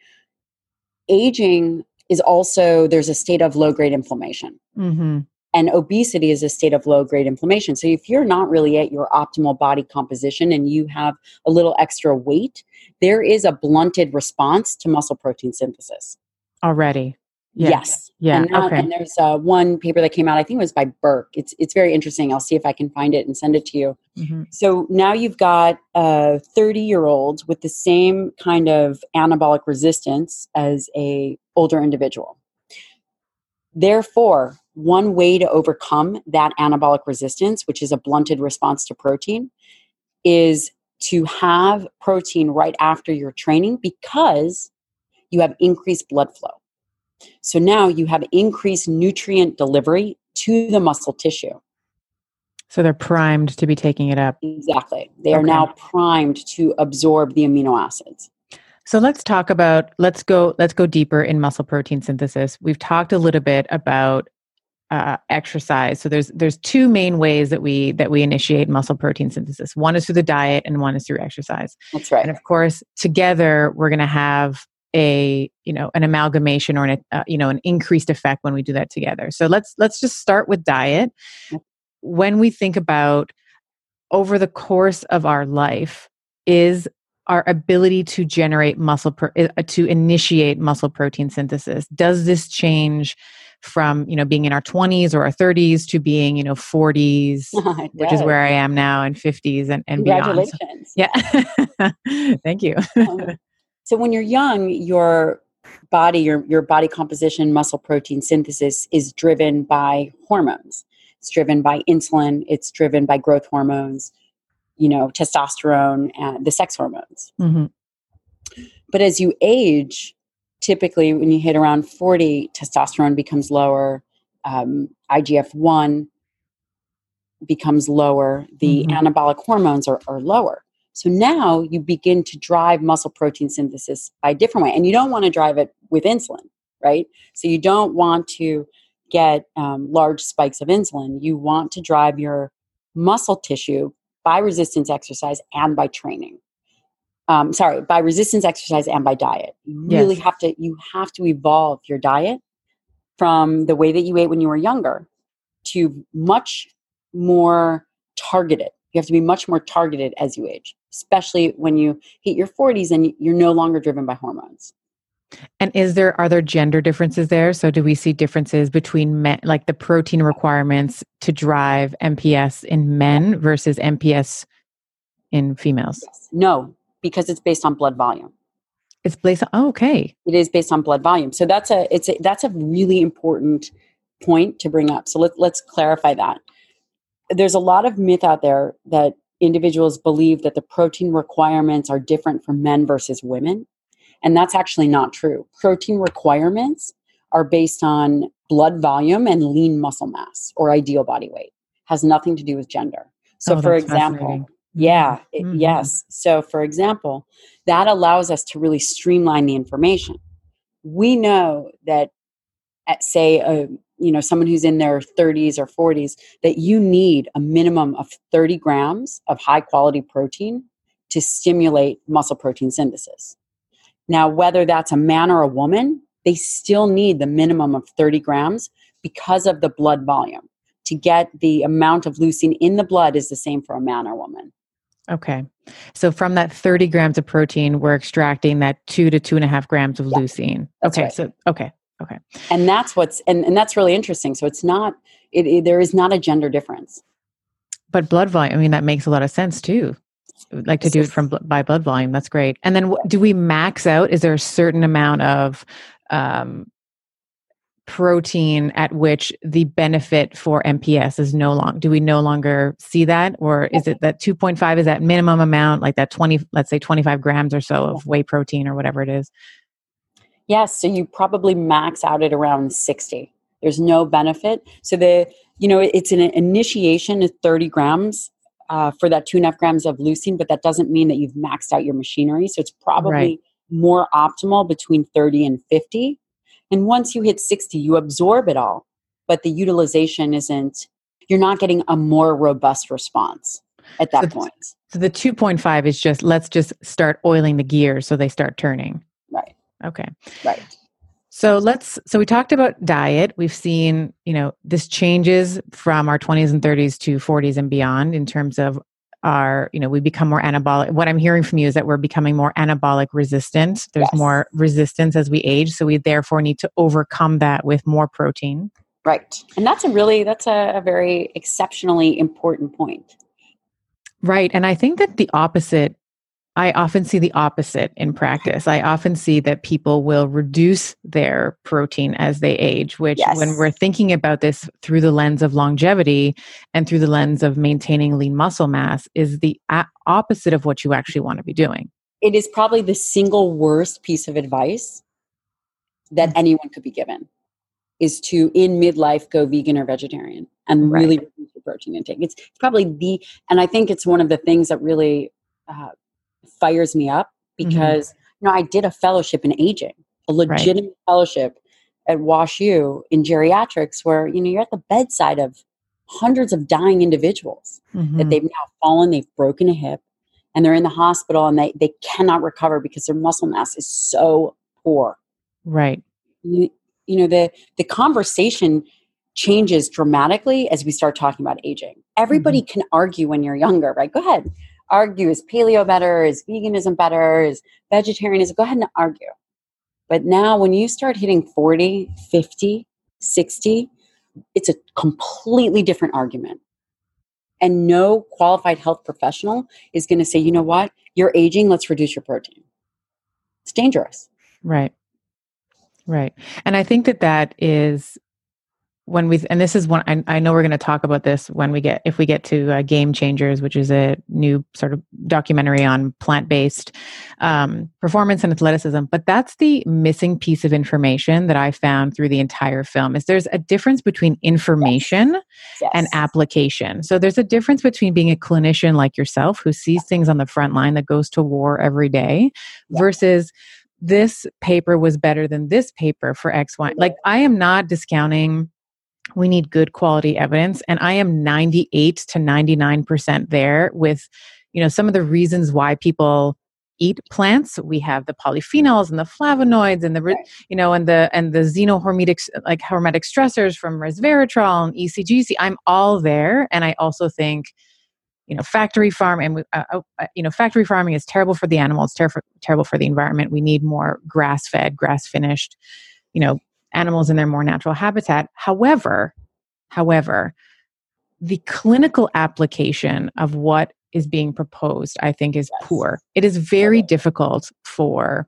aging is also there's a state of low grade inflammation. Mm-hmm. And obesity is a state of low grade inflammation. So, if you're not really at your optimal body composition and you have a little extra weight, there is a blunted response to muscle protein synthesis. Already. Yes. yes. Yeah. And, okay. and there's uh, one paper that came out. I think it was by Burke. It's it's very interesting. I'll see if I can find it and send it to you. Mm-hmm. So now you've got a 30 year old with the same kind of anabolic resistance as a older individual. Therefore, one way to overcome that anabolic resistance, which is a blunted response to protein, is to have protein right after your training because you have increased blood flow. So now you have increased nutrient delivery to the muscle tissue. So they're primed to be taking it up. Exactly. They are now primed to absorb the amino acids. So let's talk about let's go let's go deeper in muscle protein synthesis. We've talked a little bit about uh, exercise. So there's there's two main ways that we that we initiate muscle protein synthesis. One is through the diet, and one is through exercise. That's right. And of course, together we're going to have a you know an amalgamation or an uh, you know an increased effect when we do that together. So let's let's just start with diet. When we think about over the course of our life is our ability to generate muscle pro- uh, to initiate muscle protein synthesis does this change from you know being in our 20s or our 30s to being you know 40s <laughs> which is where i am now and 50s and, and beyond? Yeah. <laughs> Thank you. <laughs> Um, so when you're young, your body, your, your body composition, muscle protein synthesis is driven by hormones. It's driven by insulin, it's driven by growth hormones, you know, testosterone and the sex hormones. Mm-hmm. But as you age, typically when you hit around 40, testosterone becomes lower, um, IGF 1 becomes lower, the mm-hmm. anabolic hormones are, are lower. So now you begin to drive muscle protein synthesis by a different way. And you don't want to drive it with insulin, right? So you don't want to get um, large spikes of insulin. You want to drive your muscle tissue by resistance exercise and by training. Um, sorry, by resistance exercise and by diet. You really yes. have to you have to evolve your diet from the way that you ate when you were younger to much more targeted. You have to be much more targeted as you age especially when you hit your 40s and you're no longer driven by hormones. And is there are there gender differences there? So do we see differences between men like the protein requirements to drive MPS in men versus MPS in females? Yes. No, because it's based on blood volume. It's based on oh, okay. It is based on blood volume. So that's a it's a, that's a really important point to bring up. So let, let's clarify that. There's a lot of myth out there that individuals believe that the protein requirements are different for men versus women. And that's actually not true. Protein requirements are based on blood volume and lean muscle mass or ideal body weight. Has nothing to do with gender. So oh, for example, yeah, mm-hmm. it, mm-hmm. yes. So for example, that allows us to really streamline the information. We know that at say a you know someone who's in their 30s or 40s that you need a minimum of 30 grams of high quality protein to stimulate muscle protein synthesis. Now whether that's a man or a woman they still need the minimum of 30 grams because of the blood volume. To get the amount of leucine in the blood is the same for a man or woman. Okay. So from that 30 grams of protein we're extracting that two to two and a half grams of yeah, leucine. Okay right. so okay Okay. And that's what's and, and that's really interesting. So it's not it, it there is not a gender difference. but blood volume, I mean, that makes a lot of sense too. Like to do it from by blood volume. That's great. And then do we max out? Is there a certain amount of um, protein at which the benefit for MPS is no longer? Do we no longer see that, or is it that two point five is that minimum amount, like that twenty, let's say twenty five grams or so of whey protein or whatever it is? Yes, so you probably max out at around 60. There's no benefit. So the you know it's an initiation of 30 grams uh, for that two and a half grams of leucine, but that doesn't mean that you've maxed out your machinery. So it's probably Right. more optimal between 30 and 50. And once you hit 60, you absorb it all, but the utilization isn't. You're not getting a more robust response at that So- point. So the two point five is just let's just start oiling the gears so they start turning. Okay. Right. So let's so we talked about diet. We've seen, you know, this changes from our 20s and 30s to 40s and beyond in terms of our, you know, we become more anabolic. What I'm hearing from you is that we're becoming more anabolic resistant. There's Yes. more resistance as we age, so we therefore need to overcome that with more protein. Right. And that's a really that's a, a very exceptionally important point. Right. And I think that the opposite, I often see the opposite in practice. I often see that people will reduce their protein as they age, which, when we're thinking about this through the lens of longevity and through the lens of maintaining lean muscle mass, is the a- opposite of what you actually want to be doing. it is probably the single worst piece of advice that Mm-hmm. anyone could be given is to in midlife go vegan or vegetarian and Right. really reduce your protein intake it's probably the and i think it's one of the things that really uh, fires me up Mm-hmm. because you know i did a fellowship in aging a legitimate fellowship at wash u in geriatrics where you know you're at the bedside of hundreds of dying individuals that Mhm. they've now fallen, they've broken a hip, and they're in the hospital and they, they cannot recover because their muscle mass is so poor. Right. You, you know, the, the conversation changes dramatically as we start talking about aging. Everybody can argue when you're younger, right? Go ahead. Argue is paleo better? Is veganism better? Is vegetarianism? Go ahead and argue. But now when you start hitting 40, 50, 60, it's a completely different argument. And no qualified health professional is going to say, you know what, you're aging, let's reduce your protein. It's dangerous. Right. Right. And I think that that is when we, and this is one, I, I know we're going to talk about this when we get, if we get to uh, Game Changers, which is a new sort of documentary on plant based um, performance and athleticism. But that's the missing piece of information that I found through the entire film is there's a difference between information Yes. and application. So there's a difference between being a clinician like yourself who sees things on the front line that goes to war every day Yeah. versus this paper was better than this paper for X, Y. Like I am not discounting we need good quality evidence and I am 98 to 99% there with you know some of the reasons why people eat plants. We have the polyphenols and the flavonoids and the you know and the and the xenohormetic like hormetic stressors from resveratrol and ecgc i'm all there and i also think you know factory farm and uh, uh, you know factory farming is terrible for the animals terrible for the environment. We need more grass fed grass finished you know animals in their more natural habitat. However however the clinical application of what is being proposed i think is Yes. poor. It is very difficult for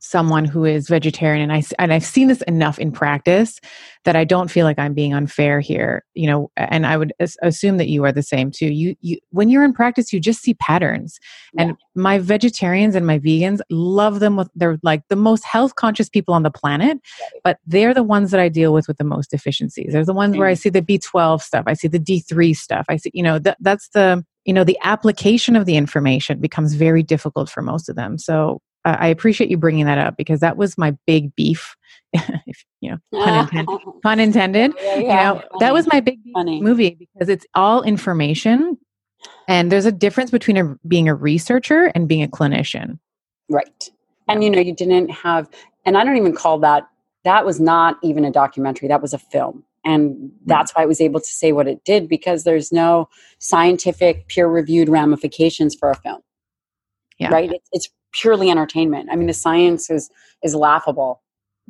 someone who is vegetarian and I and I've seen this enough in practice that I don't feel like I'm being unfair here you know and I would as- assume that you are the same too. You you when you're in practice you just see patterns. And my vegetarians and my vegans love them with they're like the most health conscious people on the planet but they're the ones that I deal with with the most deficiencies they're the ones where I mm. see the B12 stuff I see the D3 stuff I see you know that that's the you know the application of the information becomes very difficult for most of them. So uh, I appreciate you bringing that up because that was my big beef. <laughs> if you know, pun, <laughs> intended, pun intended. Yeah, You yeah, know, that was my big movie because it's all information, and there's a difference between a, being a researcher and being a clinician. Right. And you know, you didn't have, and I don't even call that, that was not even a documentary, that was a film. And that's why I was able to say what it did because there's no scientific peer reviewed ramifications for a film. Yeah. Right? It's, it's purely entertainment. I mean, the science is, is laughable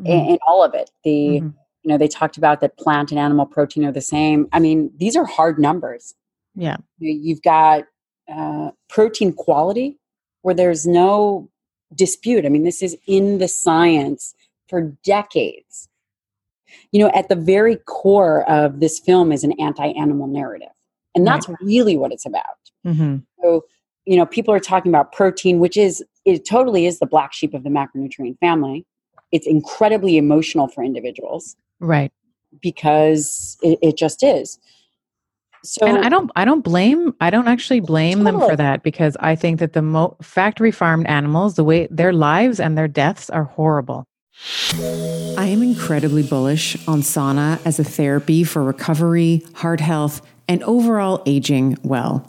in, in all of it. The, Mhm. you know, they talked about that plant and animal protein are the same. I mean, these are hard numbers. Yeah. You've got uh, protein quality where there's no dispute. I mean, this is in the science for decades. You know, at the very core of this film is an anti animal narrative. And that's right. really what it's about. Mm-hmm. So, you know, people are talking about protein, which is, it totally is the black sheep of the macronutrient family. It's incredibly emotional for individuals. Right. Because it, it just is. So, and I don't, I don't blame, I don't actually blame totally. them for that because I think that the mo- factory farmed animals, the way their lives and their deaths are horrible. I am incredibly bullish on sauna as a therapy for recovery, heart health, and overall aging well.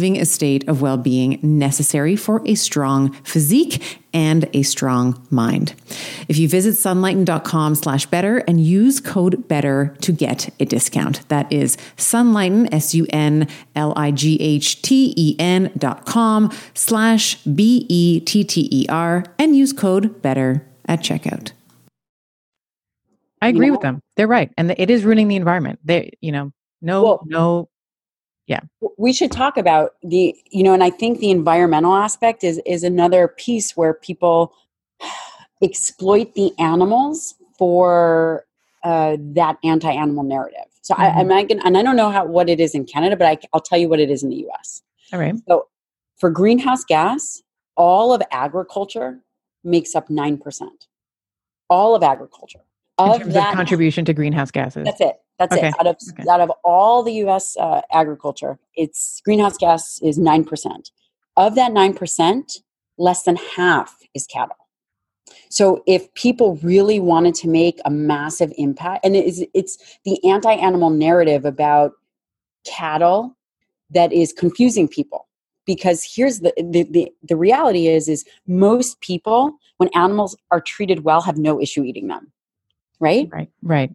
achieving a state of well being necessary for a strong physique and a strong mind. If you visit sunlighten.com slash better and use code better to get a discount. That is sunlighten, S U N L I G H T E N dot com slash B E T T E R and use code better at checkout. I agree you know, with them. They're right. And it is ruining the environment. They, you know, no, well, no yeah. We should talk about the you know and i think the environmental aspect is is another piece where people <sighs> exploit the animals for uh, that anti-animal narrative. So mm-hmm. I, am I gonna, and i don't know how what it is in canada but I, i'll tell you what it is in the us all right. So for greenhouse gas all of agriculture makes up 9% all of agriculture in terms that, of contribution to greenhouse gases that's it that's okay. it. Out of okay. out of all the U.S. Uh, agriculture, its greenhouse gas is nine percent. Of that nine percent, less than half is cattle. So if people really wanted to make a massive impact, and it's, it's the anti-animal narrative about cattle that is confusing people because here's the, the, the the reality is is most people when animals are treated well have no issue eating them right right right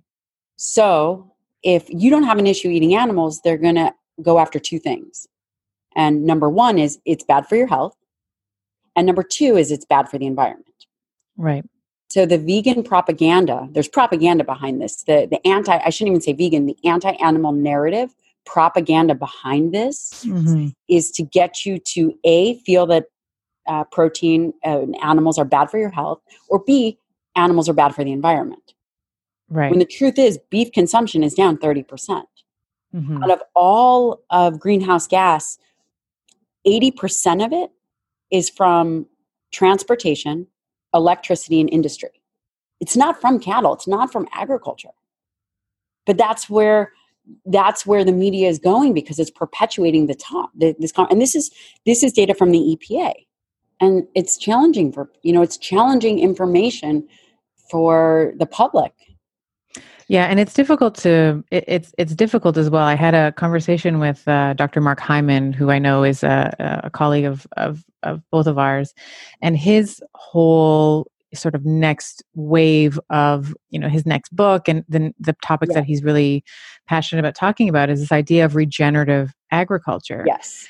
so if you don't have an issue eating animals, they're going to go after two things. And number one is it's bad for your health. And number two is it's bad for the environment. Right. So the vegan propaganda, there's propaganda behind this. The the anti I shouldn't even say vegan, the anti-animal narrative propaganda behind this mm-hmm. is to get you to a feel that uh, protein uh, animals are bad for your health, or b animals are bad for the environment. Right. When the truth is, beef consumption is down 30%. percent mm hmm Out of all of greenhouse gas, 80% of it is from transportation, electricity, and industry. It's not from cattle, it's not from agriculture. But that's where that's where the media is going because it's perpetuating the top this and this is this is data from the EPA and it's challenging for you know it's challenging information for the public yeah, and it's difficult to it, it's it's difficult as well. I had a conversation with uh, Dr. Mark Hyman, who I know is a, a colleague of, of of both of ours, and his whole sort of next wave of you know his next book and then the topics yeah. that he's really passionate about talking about is this idea of regenerative agriculture. Yes.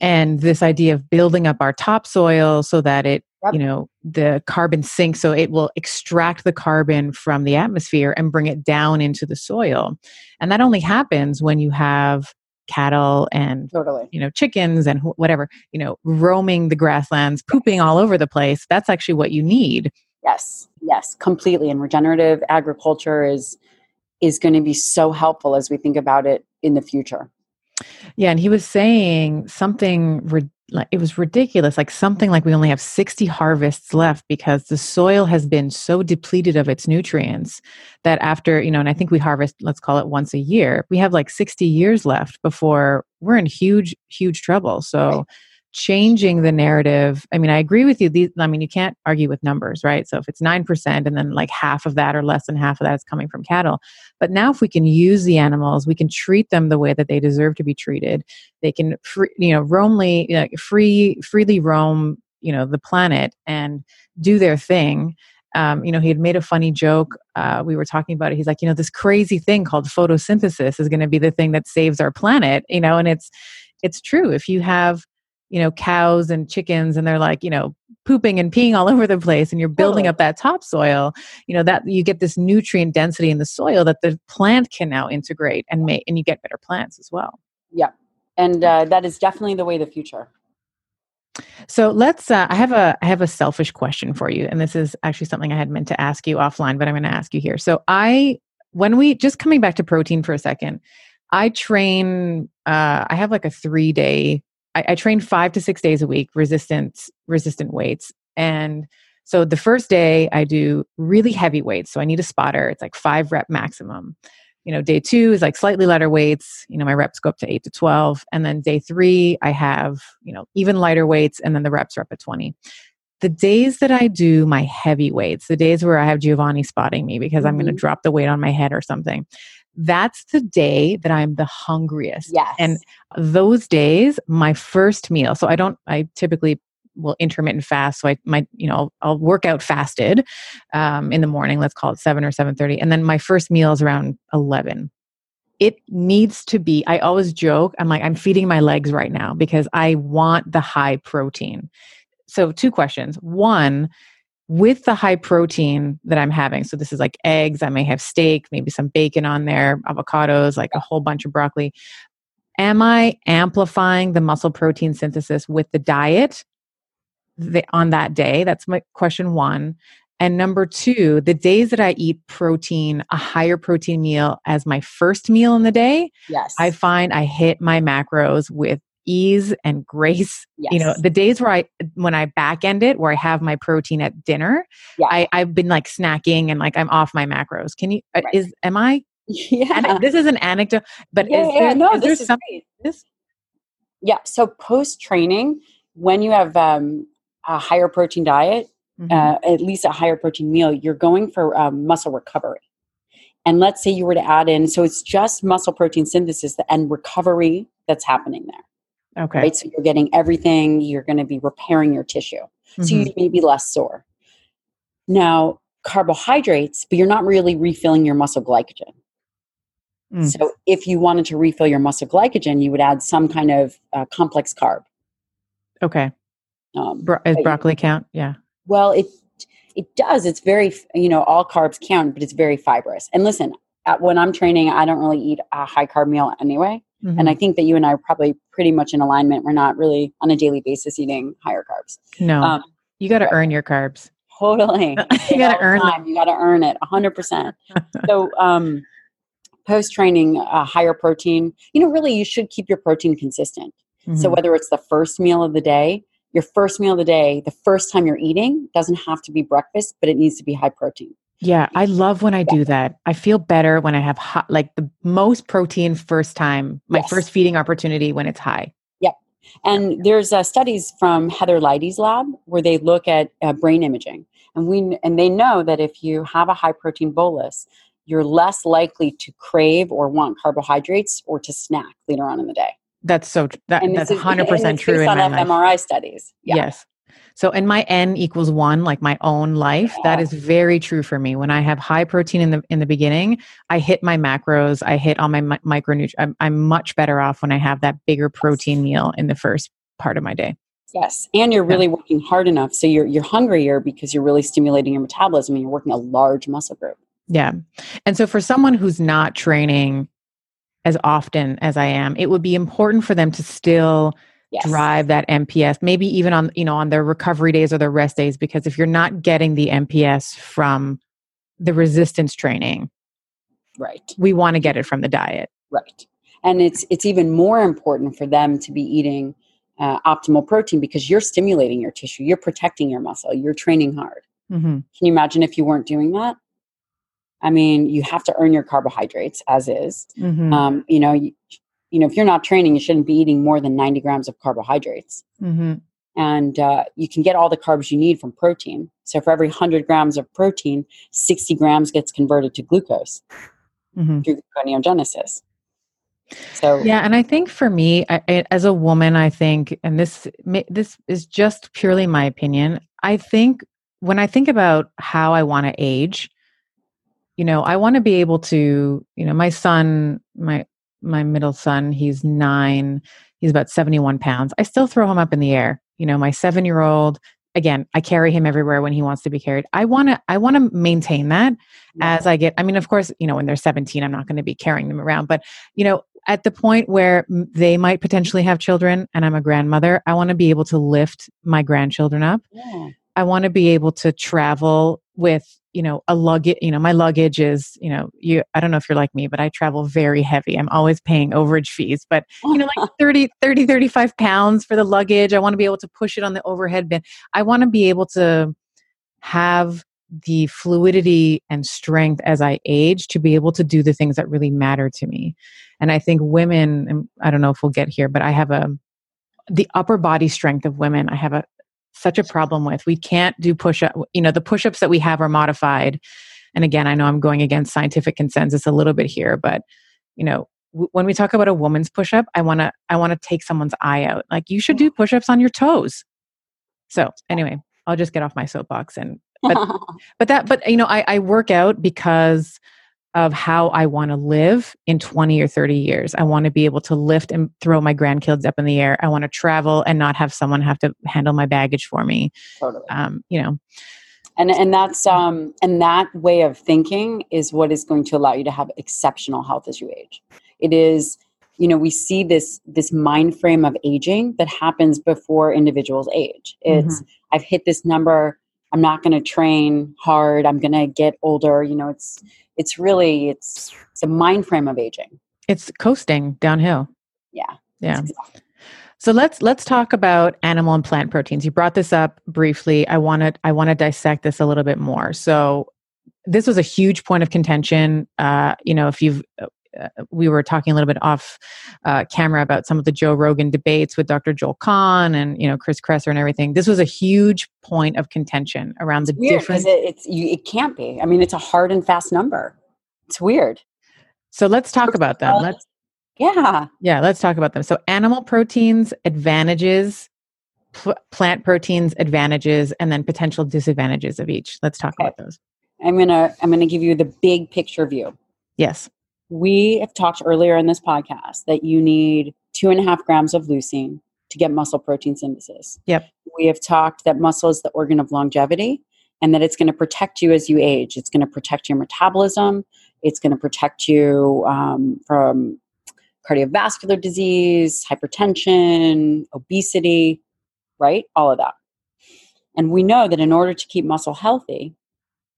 And this idea of building up our topsoil so that it Yep. you know the carbon sink so it will extract the carbon from the atmosphere and bring it down into the soil and that only happens when you have cattle and totally. you know chickens and whatever you know roaming the grasslands pooping all over the place that's actually what you need yes yes completely and regenerative agriculture is is going to be so helpful as we think about it in the future yeah and he was saying something like it was ridiculous like something like we only have 60 harvests left because the soil has been so depleted of its nutrients that after you know and i think we harvest let's call it once a year we have like 60 years left before we're in huge huge trouble. So changing the narrative. I mean, I agree with you. These, I mean, you can't argue with numbers, right? So if it's 9% and then like half of that or less than half of that is coming from cattle. But now if we can use the animals, we can treat them the way that they deserve to be treated. They can, free, you know, roamly, you know, free, freely roam, you know, the planet and do their thing. Um, you know, he had made a funny joke. Uh, we were talking about it. He's like, you know, this crazy thing called photosynthesis is going to be the thing that saves our planet. You know, and it's it's true. If you have you know cows and chickens and they're like you know pooping and peeing all <laughs> over the place and you're building up that topsoil you know that you get this nutrient density in the soil that the plant can now integrate and make and you get better plants as well. Yeah and uh, that is definitely the way the future. So let's uh, i have a i have a selfish question for you and this is actually something i had meant to ask you offline but i'm going to ask you here. So i when we just coming back to protein for a second i train uh, i have like a three day I, I train five to six days a week, resistance, resistant weights, and so the first day I do really heavy weights. So I need a spotter. It's like five rep maximum. You know, day two is like slightly lighter weights. You know, my reps go up to eight to 12. And then day three, I have, you know, even lighter weights and then the reps are up at 20. The days that I do my heavy weights, the days where I have Giovanni spotting me because mm-hmm. I'm going to drop the weight on my head or something, that's the day that I'm the hungriest. Yes. And those days, my first meal, so I don't, I typically will intermittent fast. So I might, you know, I'll work out fasted um, in the morning, let's call it 7 or 7.30. And then my first meal is around 11 it needs to be i always joke i'm like i'm feeding my legs right now because i want the high protein so two questions one with the high protein that I'm having. So this is like eggs, I may have steak, maybe some bacon on there, avocados, like a whole bunch of broccoli. Am I amplifying the muscle protein synthesis with the diet the, on that day? That's my question one. And number two, the days that I eat protein, a higher protein meal as my first meal in the day, yes. I find I hit my macros with ease and grace. Yes. You know, the days where I when I back end it, where I have my protein at dinner, yeah. I, I've been like snacking and like I'm off my macros. Can you uh, right. is am I <laughs> yeah. this is an anecdote, but yeah, is yeah, no, there is something this yeah. So post training, when you have um, a higher protein diet, mm-hmm. uh, at least a higher protein meal, you're going for um, muscle recovery. And let's say you were to add in, so it's just muscle protein synthesis and recovery that's happening there. Okay. Right. So you're getting everything, you're going to be repairing your tissue. Mm-hmm. So you mm-hmm. may be less sore. Now, carbohydrates, but you're not really refilling your muscle glycogen. Mm. So if you wanted to refill your muscle glycogen, you would add some kind of uh, complex carb. Okay. Um, Bro- is broccoli count? Yeah. Well, it it does. It's very you know all carbs count, but it's very fibrous. And listen, at, when I'm training, I don't really eat a high carb meal anyway. Mm-hmm. And I think that you and I are probably pretty much in alignment. We're not really on a daily basis eating higher carbs. No, um, you got to earn your carbs. Totally, <laughs> you got to earn them. You got to earn it, hundred percent. So, <laughs> um, post training, uh, higher protein. You know, really, you should keep your protein consistent. Mm-hmm. So whether it's the first meal of the day, your first meal of the day, the first time you're eating doesn't have to be breakfast, but it needs to be high protein. Yeah, I love when I do that. I feel better when I have hot, like the most protein first time, my yes. first feeding opportunity when it's high. Yep. And there's uh, studies from Heather Leidy's lab where they look at uh, brain imaging, and we and they know that if you have a high protein bolus, you're less likely to crave or want carbohydrates or to snack later on in the day. That's so. That, that's hundred percent true in my life. MRI studies. Yeah. Yes. So, in my n equals one, like my own life, that is very true for me. When I have high protein in the in the beginning, I hit my macros, I hit all my mi- micronutrients. I'm, I'm much better off when I have that bigger protein meal in the first part of my day. Yes, and you're really yeah. working hard enough, so you're you're hungrier because you're really stimulating your metabolism and you're working a large muscle group. Yeah, and so for someone who's not training as often as I am, it would be important for them to still yes. drive that MPS, maybe even on, you know, on their recovery days or their rest days, because if you're not getting the MPS from the resistance training, right. We want to get it from the diet. Right. And it's it's even more important for them to be eating uh, optimal protein because you're stimulating your tissue, you're protecting your muscle, you're training hard. Mm-hmm. Can you imagine if you weren't doing that? I mean, you have to earn your carbohydrates as is. Mm-hmm. Um, you know, you, you know, if you're not training, you shouldn't be eating more than 90 grams of carbohydrates. hmm And uh, you can get all the carbs you need from protein. So for every 100 grams of protein, 60 grams gets converted to glucose hmm through gluconeogenesis. So Yeah, and I think for me, I, I, as a woman, I think, and this this is just purely my opinion. I think when I think about how I want to age, you know, I want to be able to, you know, my son, my my middle son, he's nine, he's about seventy one pounds. I still throw him up in the air. You know, my seven year old, again, I carry him everywhere when he wants to be carried. I want to, I want to maintain that as I get, I mean, of course, you know, when they're 17, I'm not going to be carrying them around, but, you know, at the point where they might potentially have children and I'm a grandmother, I want to be able to lift my grandchildren up. yeah. I want to be able to travel with, you know, a luggage, you know, my luggage is, you know, you, I don't know if you're like me, but I travel very heavy. I'm always paying overage fees, but, you know, like <laughs> 30, 30, 35 pounds for the luggage. I want to be able to push it on the overhead bin. I want to be able to have the fluidity and strength as I age to be able to do the things that really matter to me. And I think women, and I don't know if we'll get here, but I have a, the upper body strength of women, I have a, such a problem with. We can't do push up, you know, the push ups that we have are modified. And again, I know I'm going against scientific consensus a little bit here, but, you know, w- when we talk about a woman's push up, I want to, I want to take someone's eye out. Like you should do mm-hmm. push ups on your toes. So anyway, I'll just get off my soapbox and <laughs> but that but you know I, I work out because of how i want to live in 20 or 30 years. I want to be able to lift and throw my grandkids up in the air. I want to travel and not have someone have to handle my baggage for me. Totally. um, you know. And and that's um and that way of thinking is what is going to allow you to have exceptional health as you age. It is you know we see this this mind frame of aging that happens before individuals age. It's i've hit this number i'm not going to train hard i'm going to get older you know it's it's really it's it's a mind frame of aging it's coasting downhill yeah yeah exactly- So let's let's talk about animal and plant proteins. You brought this up briefly. I want to I want to dissect this a little bit more. So this was a huge point of contention. Uh, you know, if you've uh, we were talking a little bit off uh, camera about some of the Joe Rogan debates with Dr. Joel Kahn and you know Chris Kresser and everything. This was a huge point of contention around the weird different. because it, it's you, it can't be i mean it's a hard and fast number it's weird so let's talk about them. Let's yeah Yeah, let's talk about them. So, animal proteins, advantages, pl- plant proteins, advantages, and then potential disadvantages of each. Let's talk Okay. about those. i'm gonna i'm gonna give you the big picture view Yes. We have talked earlier in this podcast that you need two and a half grams of leucine to get muscle protein synthesis. Yep. We have talked that muscle is the organ of longevity and that it's going to protect you as you age. It's going to protect your metabolism. It's going to protect you um, from cardiovascular disease, hypertension, obesity, right? All of that. And we know that in order to keep muscle healthy,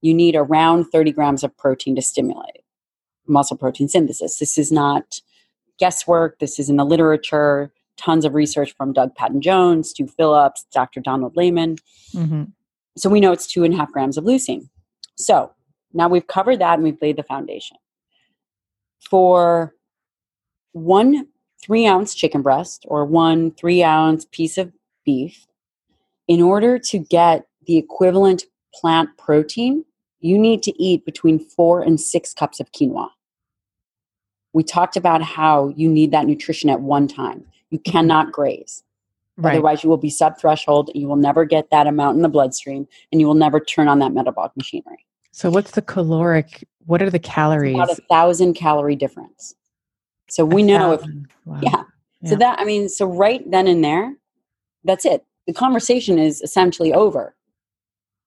you need around 30 grams of protein to stimulate muscle protein synthesis. This is not guesswork. This is in the literature. Tons of research from Doug Paddon-Jones, Stu Phillips, Dr. Donald Layman. hmm So we know it's two and a half grams of leucine. So now we've covered that and we've laid the foundation. For one three ounce chicken breast or one three ounce piece of beef, in order to get the equivalent plant protein, you need to eat between four and six cups of quinoa. We talked about how you need that nutrition at one time. You mm-hmm. cannot graze. Right. Otherwise, you will be sub threshold. You will never get that amount in the bloodstream and you will never turn on that metabolic machinery. So, what's the caloric? What are the calories? About a thousand calorie difference. So A we know if. Wow. yeah. So that, I mean, so right then and there, that's it. The conversation is essentially over.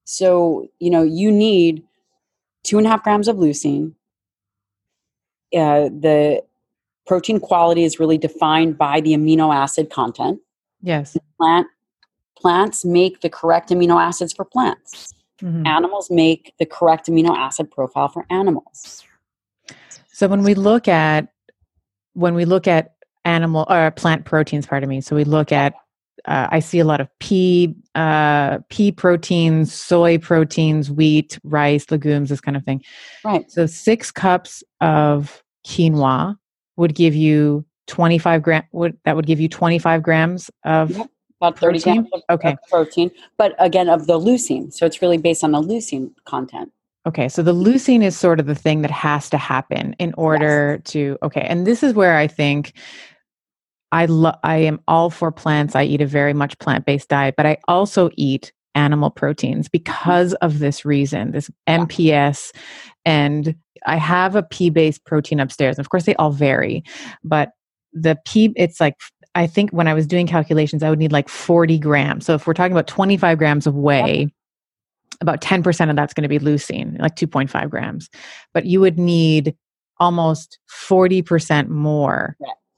So, you know, you need two and a half grams of leucine. Uh, the protein quality is really defined by the amino acid content. Yes. Plant plants make the correct amino acids for plants. Mhm. Animals make the correct amino acid profile for animals. So when we look at when we look at animal or plant proteins, pardon me. So we look at uh, I see a lot of pea uh, pea proteins, soy proteins, wheat, rice, legumes, this kind of thing. Right. So six cups of quinoa would give you 25 gram would that would give you 25 grams of Yep. about 30 Protein? grams of, Okay. of protein, but again, of the leucine. So it's really based on the leucine content. Okay, so the leucine is sort of the thing that has to happen in order to okay, and this is where I think I love I am all for plants. I eat a very much plant-based diet, but I also eat animal proteins because of this reason, this MPS and I have a pea-based protein upstairs. Of course they all vary, but the pea it's like I think when I was doing calculations I would need like 40 grams. So if we're talking about 25 grams of whey, about 10% of that's going to be leucine, like 2.5 grams. But you would need almost 40% more.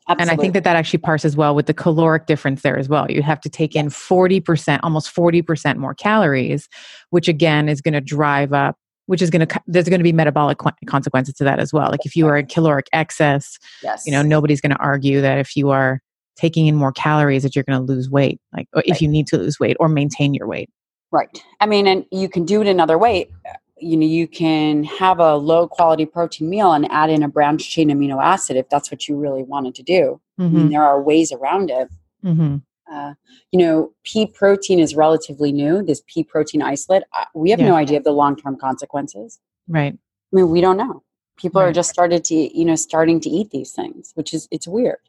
Absolutely. And I think that that actually parses well with the caloric difference there as well. You have to take in 40%, almost 40% more calories, which again is going to drive up, which is going to, there's going to be metabolic consequences to that as well. Like if you are in caloric excess, yes. you know, nobody's going to argue that if you are taking in more calories that you're going to lose weight, like or if Right. you need to lose weight or maintain your weight. Right. I mean, and you can do it another way. You know, you can have a low quality protein meal and add in a branched chain amino acid if that's what you really wanted to do. Mm-hmm. mean, there are ways around it. Mm-hmm. Uh, you know, pea protein is relatively new. This pea protein isolate, we have Yeah. no idea of the long term consequences. Right. I mean, we don't know. People are just started to, you know, starting to eat these things, which is it's weird.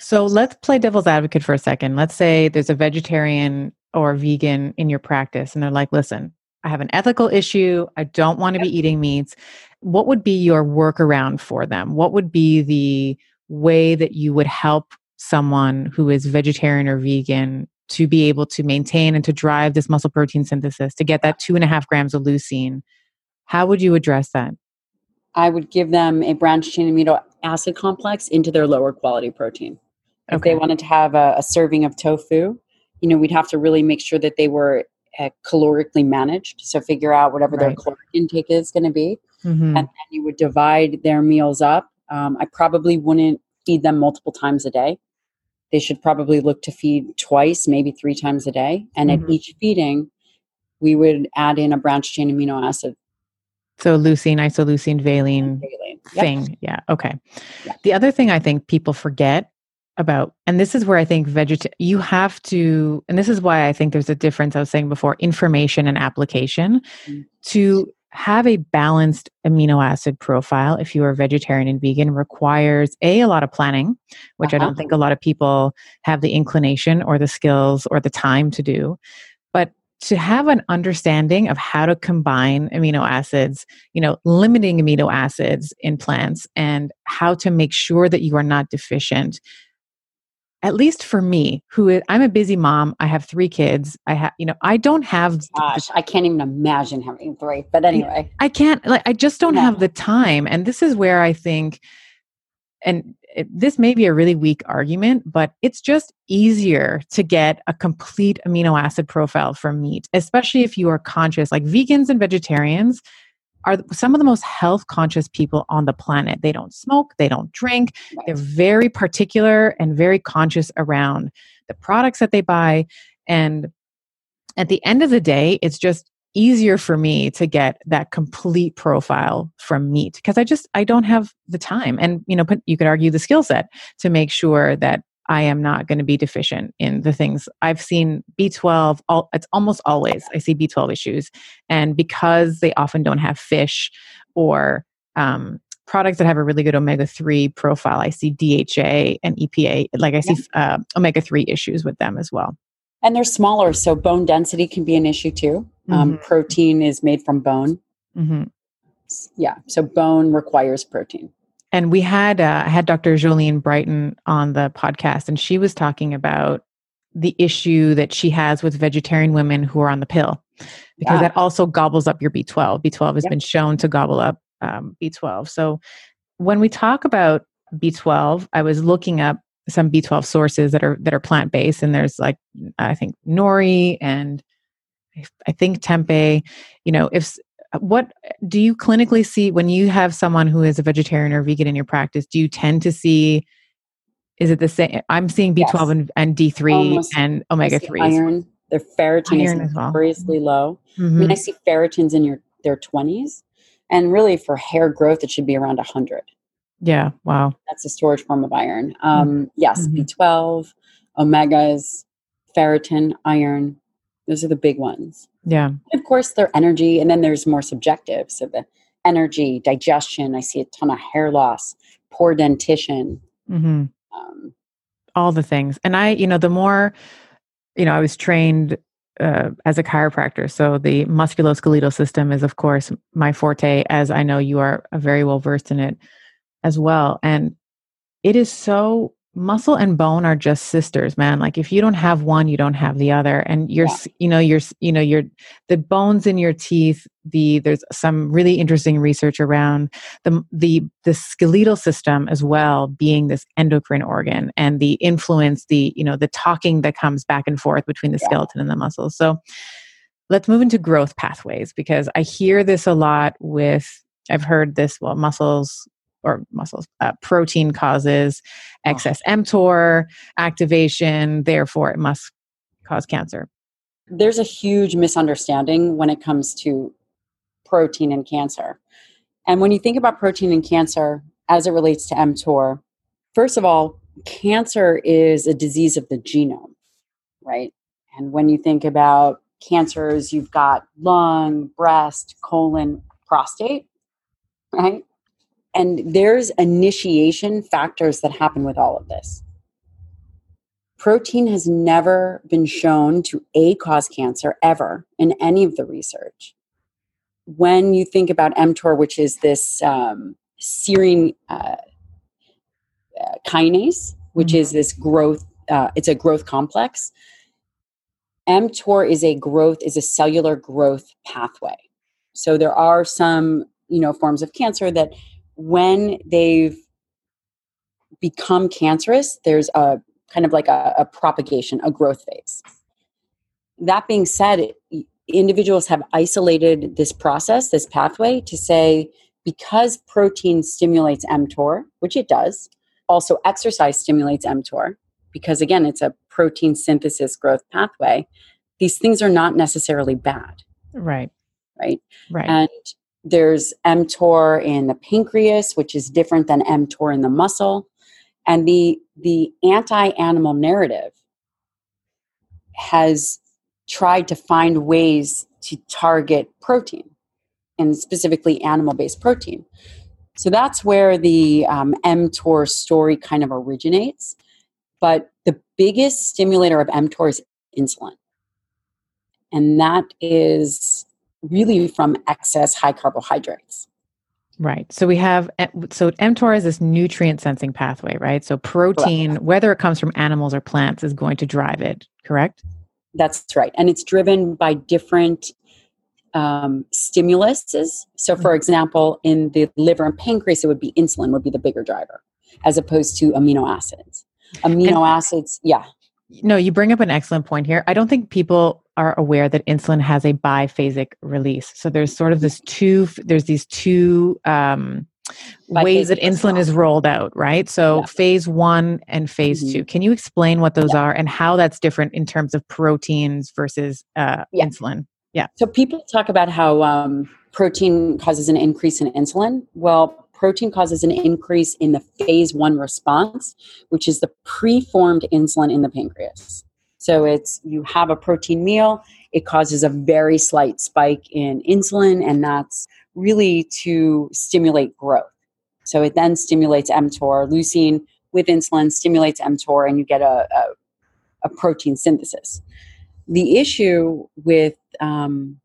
So let's play devil's advocate for a second. Let's say there's a vegetarian or vegan in your practice and they're like, listen, I have an ethical issue. I don't want to be eating meats. What would be your workaround for them? What would be the way that you would help someone who is vegetarian or vegan to be able to maintain and to drive this muscle protein synthesis to get that two and a half grams of leucine? How would you address that? I would give them a branched chain amino acid complex into their lower quality protein. If Okay. they wanted to have a, a serving of tofu, you know, we'd have to really make sure that they were uh, calorically managed. So figure out whatever their Right. caloric intake is going to be, Mhm. and then you would divide their meals up. Um, I probably wouldn't feed them multiple times a day. They should probably look to feed twice, maybe three times a day. And Mhm. at each feeding, we would add in a branched chain amino acid So leucine, isoleucine, valine, daily. Yep. thing. Yeah. Okay. Yeah. The other thing I think people forget about, and this is where I think veget you have to, and this is why I think there's a difference. I was saying before, information and application Mm. to have a balanced amino acid profile if you are vegetarian and vegan requires a a lot of planning which i Uh-huh. don't think a lot of people have the inclination or the skills or the time to do but to have an understanding of how to combine amino acids you know limiting amino acids in plants and how to make sure that you are not deficient at least for me who is, i'm a busy mom i have three kids i have you know i don't have oh the Gosh, I can't even imagine having three. But anyway, I can't like I just don't No. have the time and this is where I think and it, this may be a really weak argument but it's just easier to get a complete amino acid profile from meat especially if you are conscious like vegans and vegetarians are some of the most health conscious people on the planet. They don't smoke they don't drink. They're very particular and very conscious around the products that they buy. And at the end of the day it's just easier for me to get that complete profile from meat because i just i don't have the time. And you know put, you could argue the skill set to make sure that i am not going to be deficient in the things i've seen b12 all, it's almost always i see b12 issues and because they often don't have fish or um, products that have a really good omega-3 profile i see dha and epa like i see uh, omega-3 issues with them as well and they're smaller, so bone density can be an issue too. Um, Mhm. protein is made from bone. hmm Yeah, so bone requires protein. And we had uh, had Dr. Jolene Brighten on the podcast, and she was talking about the issue that she has with vegetarian women who are on the pill, because Yeah. that also gobbles up your B12. B12 has Yep. been shown to gobble up um, B12. So when we talk about B12, I was looking up some B12 sources that are that are plant based, and there's like I think nori and I- I think tempeh. You know, if what do you clinically see when you have someone who is a vegetarian or vegan in your practice? Do you tend to see? Is it the same? I'm seeing B12 Yes. and, and D3 Almost- and omega see 3s. Iron, their ferritin Iron is as well. notoriously low. I Mhm. mean, I see ferritins in your their twenties, and really for hair growth, it should be around hundred. Yeah. Wow. That's a storage form of iron. Um, Yes, Mhm. B12, omegas, ferritin, iron. Those are the big ones. Yeah. And of course, their energy, and then there's more subjective. So the energy, digestion. I see a ton of hair loss, poor dentition. hmm Um, all the things and i you know the more you know i was trained uh, as a chiropractor so the musculoskeletal system is of course my forte as i know you are uh, very well versed in it as well and it is so muscle and bone are just sisters man like if you don't have one you don't have the other and you're Yeah. you know you're you know you're the bones in your teeth the there's some really interesting research around the the the skeletal system as well being this endocrine organ and the influence the you know the talking that comes back and forth between the Yeah. skeleton and the muscles so let's move into growth pathways because i hear this a lot with i've heard this well muscles or muscles uh, protein causes excess mtor activation therefore it must cause cancer there's a huge misunderstanding when it comes to protein and cancer. And when you think about protein and cancer as it relates to mTOR, first of all, cancer is a disease of the genome, right? And when you think about cancers, you've got lung, breast, colon, prostate, right? And there's initiation factors that happen with all of this. Protein has never been shown to A, cause cancer ever in any of the research. When you think about mTOR, which is this um, serine uh, uh, kinase, which is this growth, uh, it's a growth complex. mTOR is a growth, is a cellular growth pathway. So there are some, you know, forms of cancer that when they've become cancerous, there's a kind of like a, a propagation, a growth phase. That being said, individuals have isolated this process, this pathway, to say because protein stimulates mTOR, which it does, also exercise stimulates mTOR, because again, it's a protein synthesis growth pathway. These things are not necessarily bad, right right? right And there's mTOR in the pancreas, which is different than mTOR in the muscle. And the the anti-animal narrative has tried to find ways to target protein, and specifically animal-based protein. So that's where the um, mTOR story kind of originates. But the biggest stimulator of mTOR is insulin, and that is really from excess high carbohydrates. Right. So we have eh, so mTOR is this nutrient sensing pathway, right? So protein, whether it comes from animals or plants, is going to drive it. Correct. That's right. And it's driven by different um, stimuluses. So, for example, in the liver and pancreas, it would be insulin would be the bigger driver, as opposed to amino acids. Amino And- acids, yeah, No, you bring up an excellent point here. I don't think people are aware that insulin has a biphasic release. So there's sort of this two. There's these two um, ways that insulin is rolled out, right? So Yeah. phase one and phase Mhm. two. Can you explain what those are and how that's different in terms of proteins versus uh, Yeah. insulin? Yeah. So people talk about how um, protein causes an increase in insulin. Well, protein causes an increase in the phase one response, which is the preformed insulin in the pancreas. So it's you have a protein meal, it causes a very slight spike in insulin, and that's really to stimulate growth. So it then stimulates mTOR, leucine with insulin stimulates mTOR, and you get a, a, a protein synthesis. The issue with um,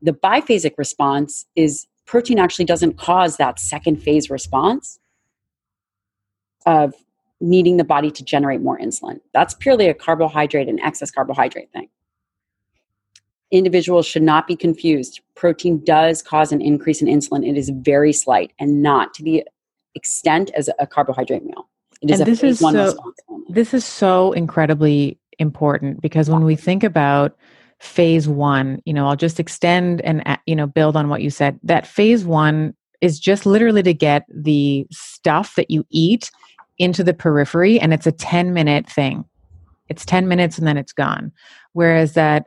the biphasic response is protein actually doesn't cause that second phase response of needing the body to generate more insulin. That's purely a carbohydrate and excess carbohydrate thing. Individuals should not be confused. Protein does cause an increase in insulin. It is very slight and not to the extent as a carbohydrate meal. It is And a this phase is one so- response only. This is so incredibly important because when we think about phase one, you know, I'll just extend and, uh, you know, build on what you said. That phase one is just literally to get the stuff that you eat into the periphery and it's a 10 minute thing. It's 10 minutes and then it's gone. Whereas that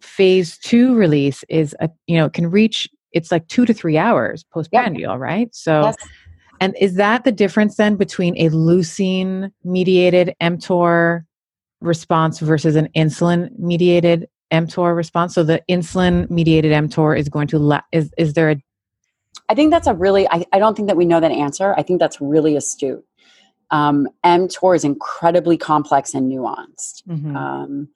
phase two release is, a, you know, can reach, it's like two to three hours postprandial, right? So, Yes. And is that the difference then between a leucine mediated mTOR response versus an insulin mediated mTOR response? So the insulin mediated mTOR is going to la- is is there a I think that's a really, I, I don't think that we know that answer. I think that's really astute. Um, mTOR is incredibly complex and nuanced. Mhm. Um,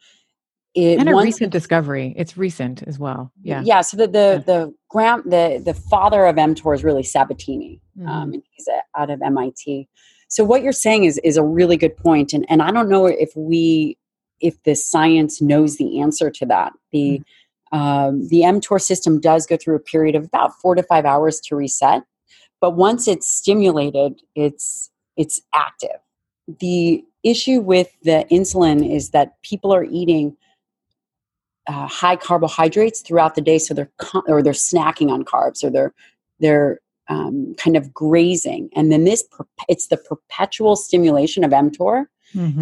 it, and a once- recent discovery? It's recent as well. Yeah. yeah. So the the Yeah. the grand the the father of mTOR is really Sabatini, Mhm. um, and he's uh, out of MIT. So what you're saying is is a really good point, and and I don't know if we if the science knows the answer to that. The um, the mTOR system does go through a period of about four to five hours to reset, but once it's stimulated, it's it's active. The issue with the insulin is that people are eating uh, high carbohydrates throughout the day, so they're con- or they're snacking on carbs, or they're they're um, kind of grazing, and then this per- it's the perpetual stimulation of mTOR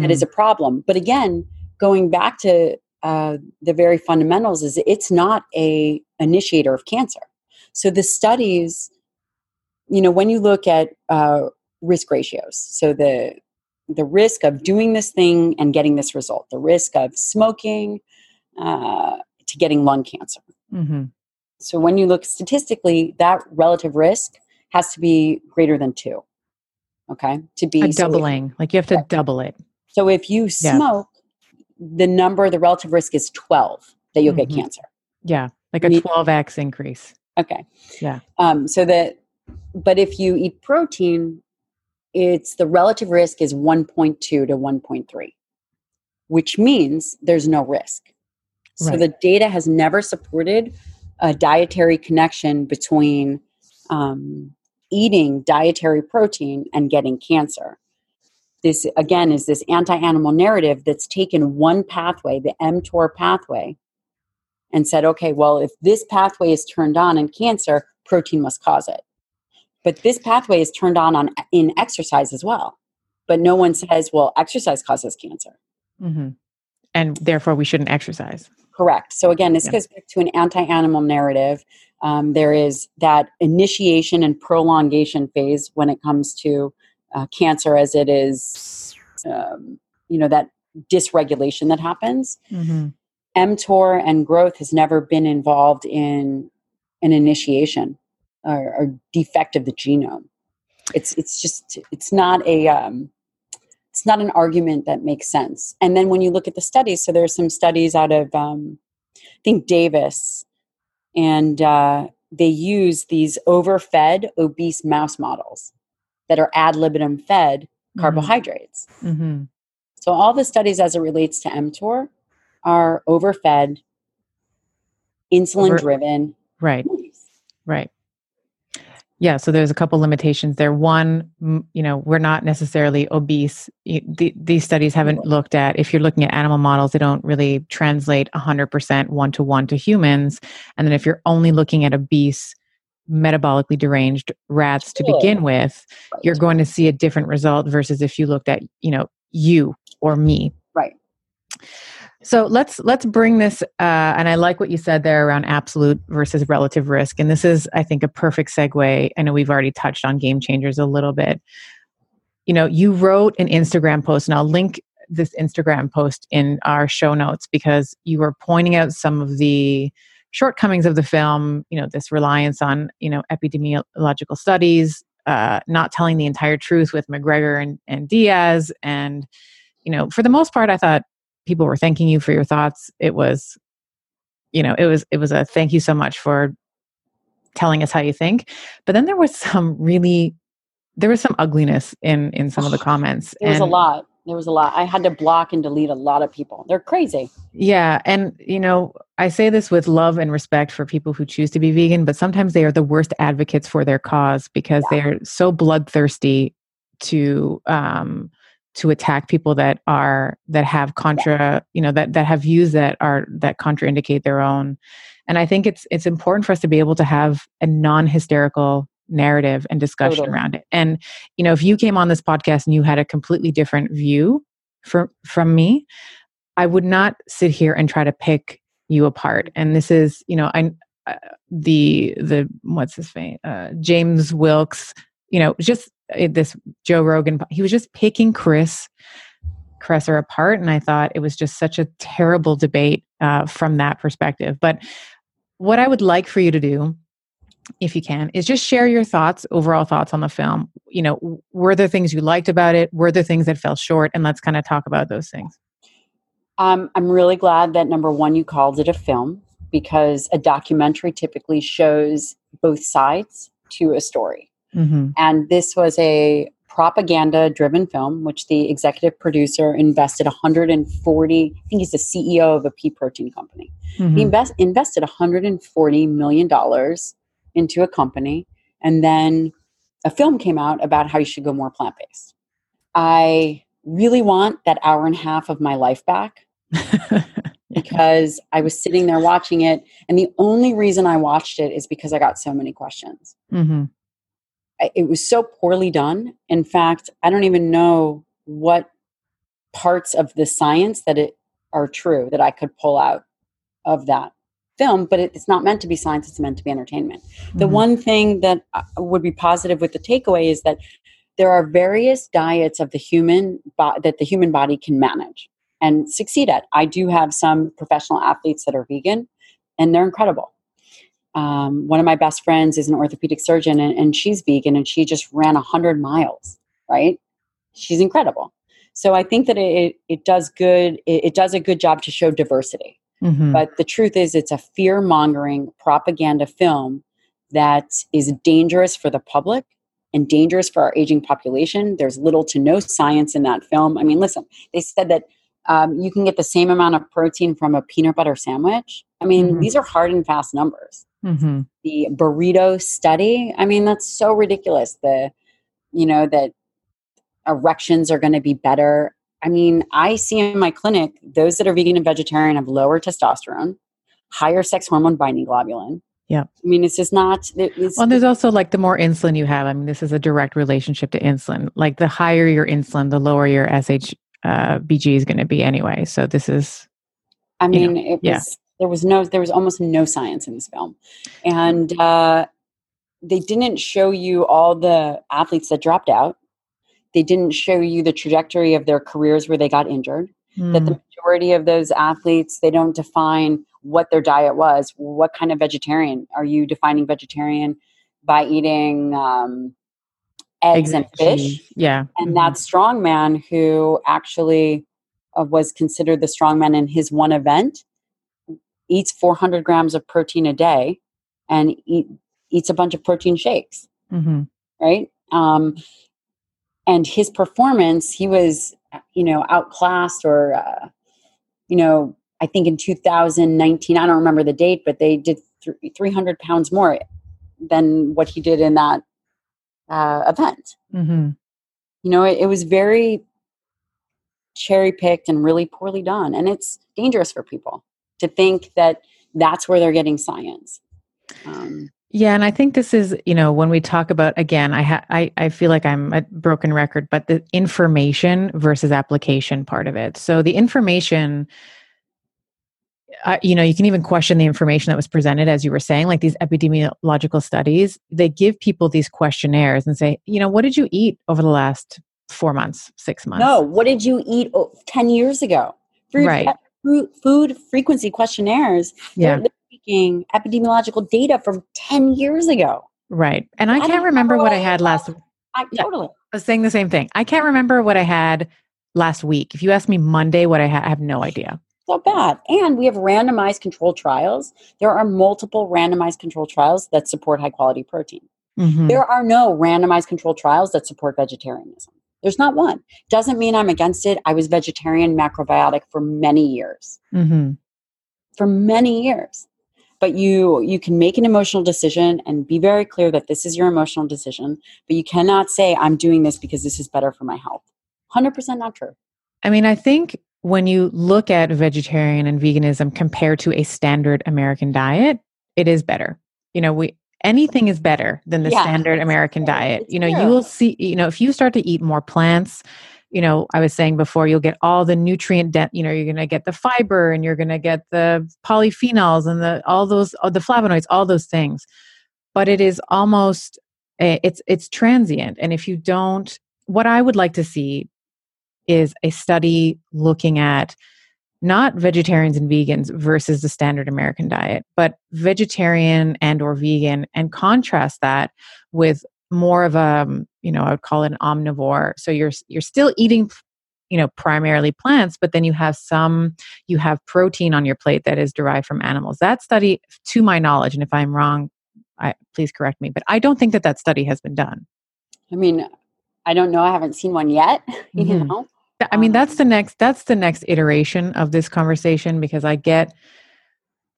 that is a problem. But again, going back to uh, the very fundamentals, is it's not a initiator of cancer. So the studies, you know, when you look at uh, risk ratios, so the the risk of doing this thing and getting this result, the risk of smoking uh, to getting lung cancer. hmm So when you look statistically, that relative risk has to be greater than two. Okay, to be A so if- doubling. like you have to Right. double it. so if you smoke, the number, the relative risk is 12 that you'll Mhm. get cancer. Yeah. Like a Me- 12x increase. Okay. Yeah. Um, so that, but if you eat protein, it's the relative risk is 1.2 to 1.3, which means there's no risk. So Right. the data has never supported a dietary connection between um, eating dietary protein and getting cancer. This again is this anti-animal narrative that's taken one pathway, the mTOR pathway, and said, okay, well, if this pathway is turned on in cancer, protein must cause it. But this pathway is turned on, on in exercise as well. But no one says, well, exercise causes cancer. hmm And therefore, we shouldn't exercise. Correct. So again, this Yeah. goes back to an anti-animal narrative. Um, there is that initiation and prolongation phase when it comes to uh, cancer, as it is, um, you know, that dysregulation that happens. hmm mTOR and growth has never been involved in an initiation or, or defect of the genome. It's it's just it's not a um, it's not an argument that makes sense. And then when you look at the studies, so there are some studies out of um, I think Davis, and uh, they use these overfed obese mouse models that are ad libitum fed carbohydrates. hmm So all the studies as it relates to mTOR are overfed, insulin driven. Right. Right. Yeah, so there's a couple limitations there. One, you know, we're not necessarily obese. The- These studies haven't looked at, if you're looking at animal models, they don't really translate 100% one to one to humans. And then if you're only looking at obese, metabolically deranged rats to begin with, you're going to see a different result versus if you looked at, you know, you or me. Right. So let's let's bring this, uh, and I like what you said there around absolute versus relative risk. And this is, I think, a perfect segue. I know we've already touched on game changers a little bit. You know, you wrote an Instagram post, and I'll link this Instagram post in our show notes because you were pointing out some of the shortcomings of the film. You know, this reliance on you know epidemiological studies, uh, not telling the entire truth with McGregor and, and Diaz, and you know, for the most part, I thought people were thanking you for your thoughts it was you know it was it was a thank you so much for telling us how you think but then there was some really there was some ugliness in in some of the <sighs> comments There was a lot. There was a lot. I had to block and delete a lot of people. They're crazy. yeah and you know i say this with love and respect for people who choose to be vegan but sometimes they are the worst advocates for their cause because they're so bloodthirsty to um to attack people that are that have contra you know that that have views that are that contraindicate their own and i think it's it's important for us to be able to have a non-hysterical narrative and discussion Totally. around it and you know if you came on this podcast and you had a completely different view from from me i would not sit here and try to pick you apart and this is you know i uh, the the what's his name uh, james wilks you know, just uh, this Joe Rogan, he was just picking Chris Kresser apart. And I thought it was just such a terrible debate uh, from that perspective. But what I would like for you to do, if you can, is just share your thoughts, overall thoughts on the film. You know, were there things you liked about it? Were there things that fell short? And let's kind of talk about those things. Um, I'm really glad that number one, you called it a film because a documentary typically shows both sides to a story. Mm-hmm. And this was a propaganda driven film, which the executive producer invested 140, I think he's the CEO of a pea protein company. Mm-hmm. He invest, invested 140 million dollars into a company, and then a film came out about how you should go more plant based. I really want that hour and a half of my life back <laughs> because I was sitting there watching it, and the only reason I watched it is because I got so many questions. mm-hmm. It was so poorly done. In fact, I don't even know what parts of the science that it are true that I could pull out of that film. But it's not meant to be science; it's meant to be entertainment. The Mhm. one thing that uh, would be positive with the takeaway is that there are various diets of the human bo- that the human body can manage and succeed at. I do have some professional athletes that are vegan, and they're incredible. Um, one of my best friends is an orthopedic surgeon, and, and she's vegan, and she just ran hundred miles. Right? She's incredible. So I think that it it does good. It, it does a good job to show diversity. Mhm. But the truth is, it's a fear mongering propaganda film that is dangerous for the public and dangerous for our aging population. There's little to no science in that film. I mean, listen, they said that um, you can get the same amount of protein from a peanut butter sandwich. I mean, Mhm. these are hard and fast numbers. Mhm. The burrito study, I mean, that's so ridiculous. The, you know, that erections are going to be better. I mean, I see in my clinic those that are vegan and vegetarian have lower testosterone, higher sex hormone binding globulin. Yeah. I mean, it's just not. It's, Well, there's also like the more insulin you have. I mean, this is a direct relationship to insulin. Like the higher your insulin, the lower your SH uh, BG is going to be anyway. So this is I mean, know, it was yeah. there was no there was almost no science in this film, and uh, they didn't show you all the athletes that dropped out. They didn't show you the trajectory of their careers where they got injured. That the Mm, majority of those athletes they don't define what their diet was. What kind of vegetarian are you defining vegetarian by eating um, eggs and fish? Yeah. and Mhm. that strongman who actually uh, was considered the strongman in his one event eats 400 grams of protein a day and eat, eats a bunch of protein shakes Mhm. right um, and his performance he was you know outclassed or uh, you know i think in 2019 i don't remember the date but they did th- 300 pounds more than what he did in that uh, event Mhm. you know it, it was very cherry picked and really poorly done and it's dangerous for people to think that that's where they're getting science um, Yeah, and I think this is, you know, when we talk about again, I ha- I I feel like I'm a broken record, but the information versus application part of it. So the information uh, you know, you can even question the information that was presented, as you were saying, like these epidemiological studies. They give people these questionnaires and say, you know, what did you eat over the last four months, six months? no what did you eat oh, 10 years ago food, Right. food, food frequency questionnaires Yeah. they're, they're taking epidemiological data from 10 years ago Right. And I I can't remember what I I had last. I, Yeah. totally I was saying the same thing. I can't remember what I had last week. If you ask me Monday what I had, I have no idea. so bad. And we have randomized control trials. There are multiple randomized control trials that support high quality protein. Mhm. There are no randomized control trials that support vegetarianism. There's not one. Doesn't mean I'm against it. I was vegetarian macrobiotic for many years. Mhm. For many years. But you you can make an emotional decision and be very clear that this is your emotional decision, but you cannot say I'm doing this because this is better for my health. 100% not true. I mean, I think when you look at vegetarian and veganism compared to a standard American diet, it is better. You know, we anything is better than the Yeah, standard American diet. You know, you will see, you know, if you start to eat more plants, you know, I was saying before, you'll get all the nutrient, de- you know, you're going to get the fiber and you're going to get the polyphenols and the all those all the flavonoids, all those things. But it is almost Eh, It's it's transient, and if you don't, what I would like to see is a study looking at not vegetarians and vegans versus the standard American diet, but vegetarian and or vegan, and contrast that with more of a um, you know I would call it an omnivore. So you're you're still eating you know primarily plants but then you have some you have protein on your plate that is derived from animals that study to my knowledge and if i'm wrong I, please correct me but i don't think that that study has been done I mean, I don't know. I haven't seen one yet. <laughs> You Mhm. know, i mean Um, that's the next that's the next iteration of this conversation because i get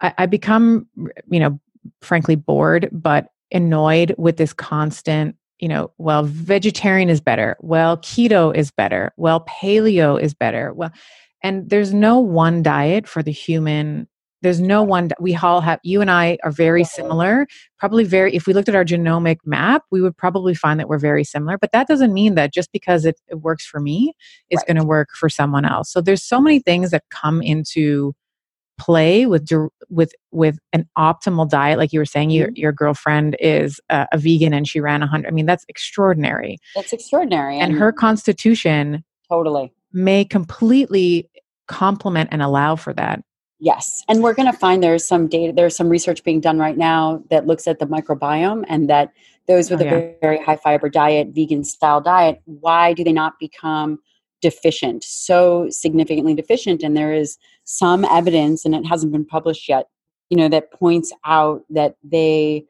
I, I become you know frankly bored but annoyed with this constant you know well vegetarian is better well keto is better well paleo is better well and there's no one diet for the human there's no one we all have you and i are very mm-hmm. similar probably very if we looked at our genomic map we would probably find that we're very similar but that doesn't mean that just because it, it works for me it's Right. going to work for someone else so there's so many things that come into play with with with an optimal diet like you were saying your mm-hmm. your girlfriend is a, a vegan and she ran a 100 i mean that's extraordinary that's extraordinary. and her constitution totally. may completely complement and allow for that Yes. And we're going to find there's some data, there's some research being done right now that looks at the microbiome and that those with Oh, a yeah. very, very high fiber diet, vegan style diet, why do they not become deficient, so significantly deficient? And there is some evidence, and it hasn't been published yet, you know, that points out that they,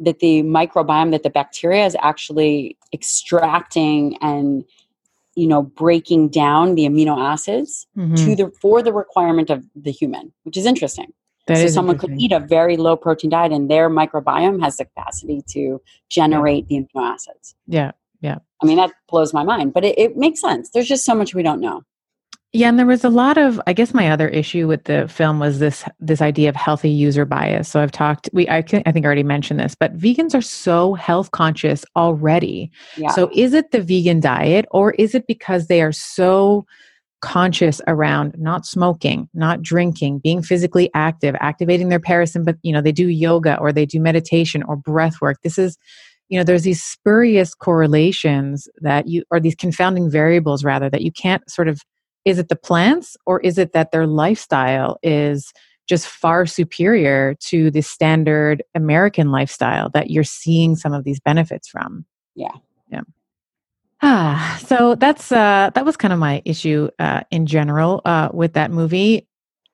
that the microbiome, that the bacteria is actually extracting and, you know, breaking down the amino acids Mhm. to the for the requirement of the human, which is interesting. That so is someone could eat a very low protein diet and their microbiome has the capacity to generate the amino acids. yeah I mean, that blows my mind, but it, it makes sense. There's just so much we don't know. Yeah, and there was a lot of I guess my other issue with the film was this this idea of healthy user bias. So I've talked we I, can, I think I already mentioned this, but vegans are so health conscious already. Yeah. So is it the vegan diet or is it because they are so conscious around not smoking, not drinking, being physically active, activating their parasympath, you know, they do yoga or they do meditation or breath work. This is you know there's these spurious correlations that you or these confounding variables rather that you can't sort of is it the plants or is it that their lifestyle is just far superior to the standard American lifestyle that you're seeing some of these benefits from? Yeah. Yeah. Ah, so that's uh that was kind of my issue uh in general uh with that movie.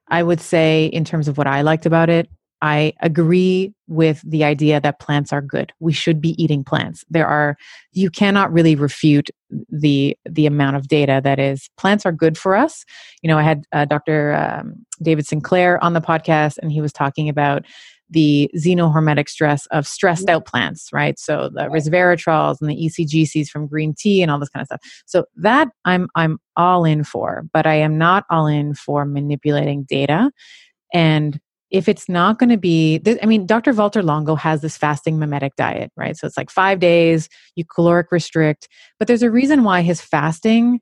I would say in terms of what I liked about it, I agree with the idea that plants are good. We should be eating plants. There are you cannot really refute the the amount of data that is plants are good for us. You know, I had uh, Dr. Um, David Sinclair on the podcast, and he was talking about the xenohormetic stress of stressed out plants, right? So the resveratrols and the ECGCs from green tea and all this kind of stuff. So that I'm I'm all in for, but I am not all in for manipulating data. And if it's not going to be, I mean, Dr. Walter Longo has this fasting mimetic diet, right? So it's like five days, you caloric restrict, but there's a reason why his fasting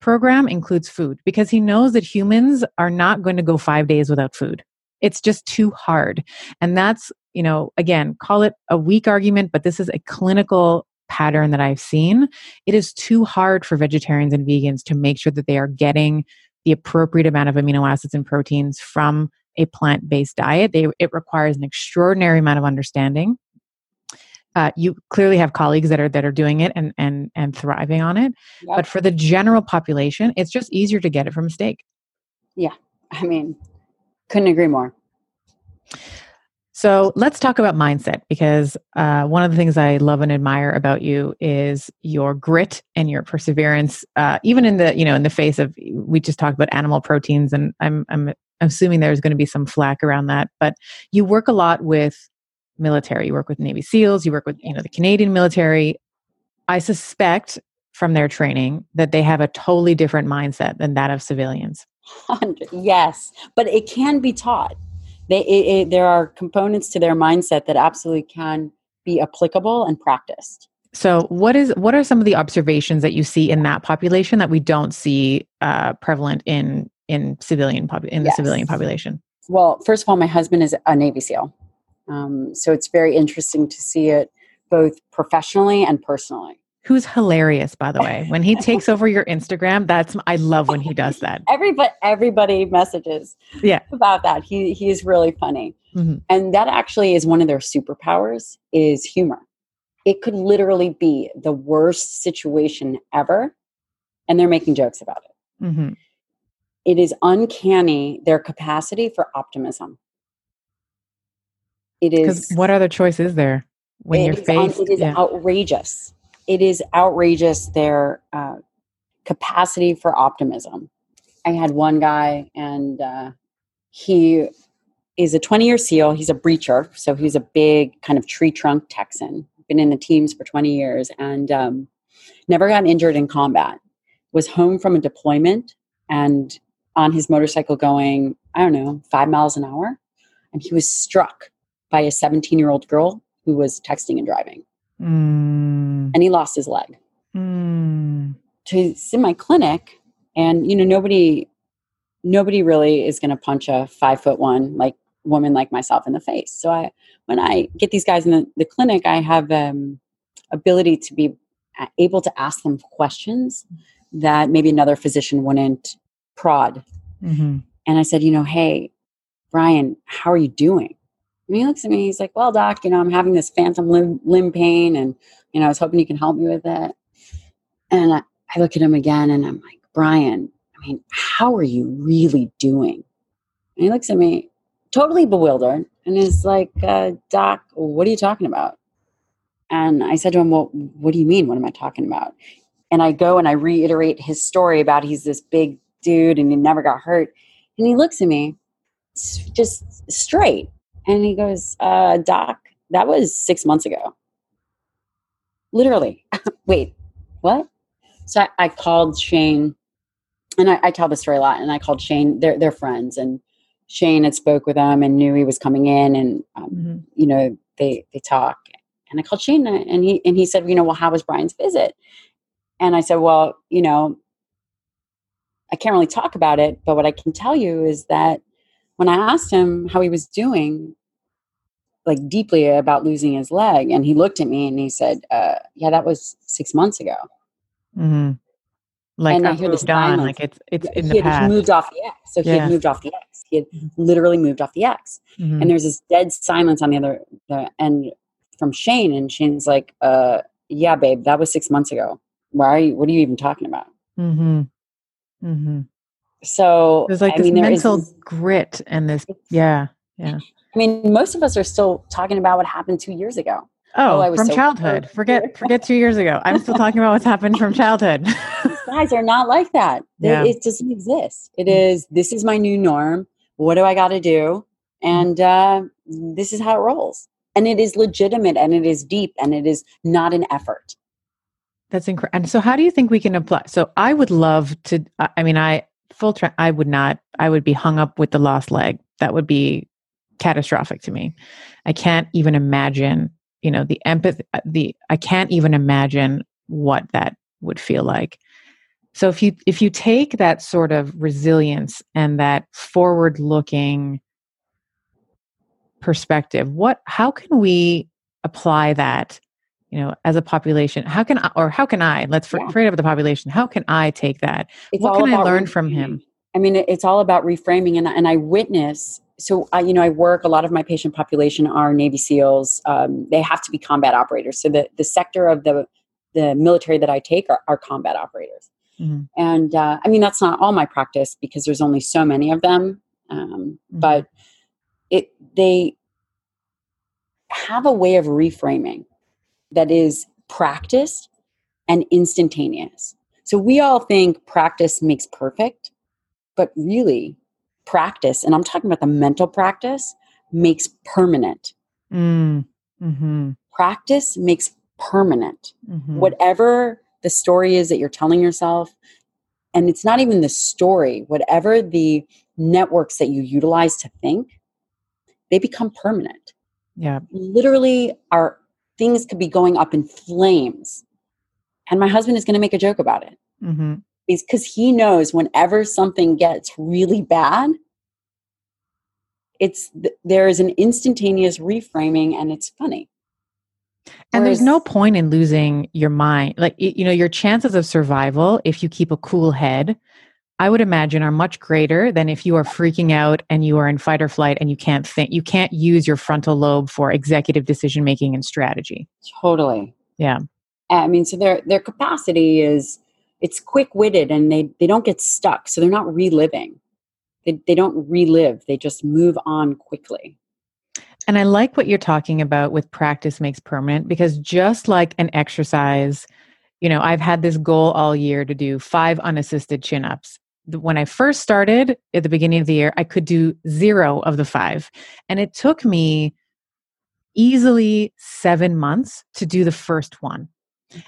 program includes food because he knows that humans are not going to go five days without food. It's just too hard. And that's, you know, again, call it a weak argument, but this is a clinical pattern that I've seen. It is too hard for vegetarians and vegans to make sure that they are getting the appropriate amount of amino acids and proteins from a plant-based diet. They, it requires an extraordinary amount of understanding. Uh, you clearly have colleagues that are that are doing it and and and thriving on it. Yep. But for the general population, it's just easier to get it from a steak. Yeah. I mean, couldn't agree more. So let's talk about mindset because uh, one of the things I love and admire about you is your grit and your perseverance, uh, even in the you know in the face of we just talked about animal proteins, and I'm I'm assuming there's going to be some flack around that, but you work a lot with military. You work with Navy SEALs. You work with you know the Canadian military. I suspect from their training that they have a totally different mindset than that of civilians. Yes, but it can be taught. They, it, it, there are components to their mindset that absolutely can be applicable and practiced. So, what is what are some of the observations that you see in that population that we don't see uh, prevalent in in civilian popu- in the Yes. civilian population? Well, first of all, my husband is a Navy SEAL, um, so it's very interesting to see it both professionally and personally. Who's hilarious, by the way. When he <laughs> takes over your Instagram, that's I love when he does <laughs> that. Everybody, everybody messages Yeah. about that. He he is really funny, Mhm. and that actually is one of their superpowers is humor. It could literally be the worst situation ever, and they're making jokes about it. hmm It is uncanny their capacity for optimism. It Because what other choice is there when you're is faced? it is yeah. outrageous. It is outrageous their uh, capacity for optimism. I had one guy, and uh, he is a 20 year SEAL. He's a breacher, so he's a big kind of tree trunk Texan. Been in the teams for 20 years, and um, never got injured in combat. Was home from a deployment and on his motorcycle going, I don't know, five miles an hour, and he was struck by a 17 year old girl who was texting and driving Mm, and he lost his leg. mm, So he's in my clinic, and you know nobody, nobody really is going to punch a five foot one like woman like myself in the face. So I, when I get these guys in the, the clinic, I have um, ability to be able to ask them questions that maybe another physician wouldn't prod. mhm. And I said, you know, hey, Brian, how are you doing? And he looks at me, he's like, well, doc, you know, I'm having this phantom limb, limb pain and, you know, I was hoping you can help me with it. And I, I look at him again and I'm like, Brian, I mean, how are you really doing? And he looks at me totally bewildered and is like, uh, doc, what are you talking about? And I said to him, well, what do you mean? What am I talking about? And I go and I reiterate his story about he's this big dude and he never got hurt. And he looks at me just straight and he goes, uh, Doc, that was six months ago. Literally. <laughs> Wait, what? So I, I called Shane and I, I tell the story a lot. And I called Shane, they're, they're friends. And Shane had spoke with him and knew he was coming in and, um, Mhm. you know, they, they talk. And I called Shane and he, and he said, you know, well, how was Brian's visit? And I said, well, you know, I can't really talk about it, but what I can tell you is that when I asked him how he was doing, like deeply about losing his leg, and he looked at me and he said, uh, "Yeah, that was six months ago." Mhm. Like And I hear this on, like it's it's in the past. he the had past. moved off the X, so he had moved off the X. He had Mhm. literally moved off the X, Mhm. and there's this dead silence on the other the end from Shane, and Shane's like, uh, "Yeah, babe, that was six months ago. Why are you? What are you even talking about?" Mhm. Mhm. So There's like I this mean, mental grit and this yeah. Yeah. I mean, most of us are still talking about what happened two years ago. Oh, Oh, I was from so childhood. <laughs> Forget forget 2 years ago. I'm still talking about what's happened from childhood. <laughs> guys are not like that. It- Yeah. It, doesn't exist. It Mm. this is my new norm. What do I got to do? And uh, this is how it rolls. And it is legitimate and it is deep and it is not an effort. That's incredible. And so, how do you think we can apply? So, I would love to. I mean, I full. Tra- I would not. I would be hung up with the lost leg. That would be catastrophic to me. I can't even imagine. You know, the empathy. Uh, the I can't even imagine what that would feel like. So, if you if you take that sort of resilience and that forward looking perspective, what? How can we apply that? You know as a population how can I, or how can i let's Yeah. forget about the population how can i take that It's what can i learn from him. I mean, it's all about reframing, and and I witness. So I, you know, I work. A lot of my patient population are Navy SEAls. Um, they have to be combat operators. So the the sector of the the military that I take are, are combat operators. Mhm. And uh, I mean, that's not all my practice because there's only so many of them. Um, Mhm. But it they have a way of reframing that is practiced and instantaneous. So we all think practice makes perfect, but really, practice, and I'm talking about the mental practice, makes permanent. mm. hmm Practice makes permanent. hmm Whatever the story is that you're telling yourself, and it's not even the story, whatever the networks that you utilize to think, they become permanent. yeah Literally, our things could be going up in flames. And my husband is going to make a joke about it. hmm because he knows whenever something gets really bad it's there is an instantaneous reframing and it's funny And there's no point in losing your mind. Like, you know, your chances of survival, if you keep a cool head, I would imagine are much greater than if you are freaking out and you are in fight or flight and you can't think, you can't use your frontal lobe for executive decision making and strategy. Totally. Yeah. I mean, so their their capacity is it's quick witted and they they don't get stuck, so they're not reliving. They they don't relive. They just move on quickly. And I like what you're talking about with practice makes permanent because just like an exercise, you know, I've had this goal all year to do five unassisted chin ups. When I first started at the beginning of the year, I could do zero of the five. And it took me easily seven months to do the first one.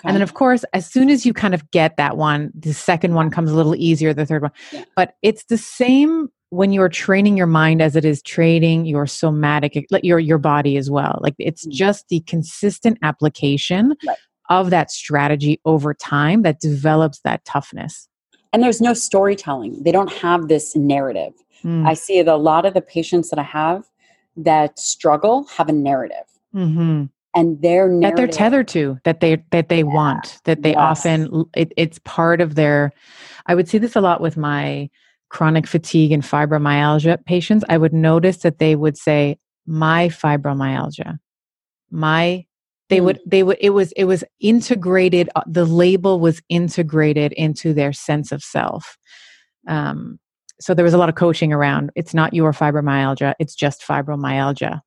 And then, of course, as soon as you kind of get that one, the second one comes a little easier, the third one. Yeah. But it's the same when you're training your mind as it is training your somatic, your your body as well. Like it's Mhm. just the consistent application Right. of that strategy over time that develops that toughness. And there's no storytelling. They don't have this narrative. Mm. I see that a lot of the patients that I have that struggle have a narrative, Mhm. and their that they're tethered to that they that they want that they Yes. often it, it's part of their i would see this a lot with my chronic fatigue and fibromyalgia patients i would notice that they would say my fibromyalgia my they Hmm. would they would it was it was integrated uh, the label was integrated into their sense of self um so there was a lot of coaching around it's not your fibromyalgia it's just fibromyalgia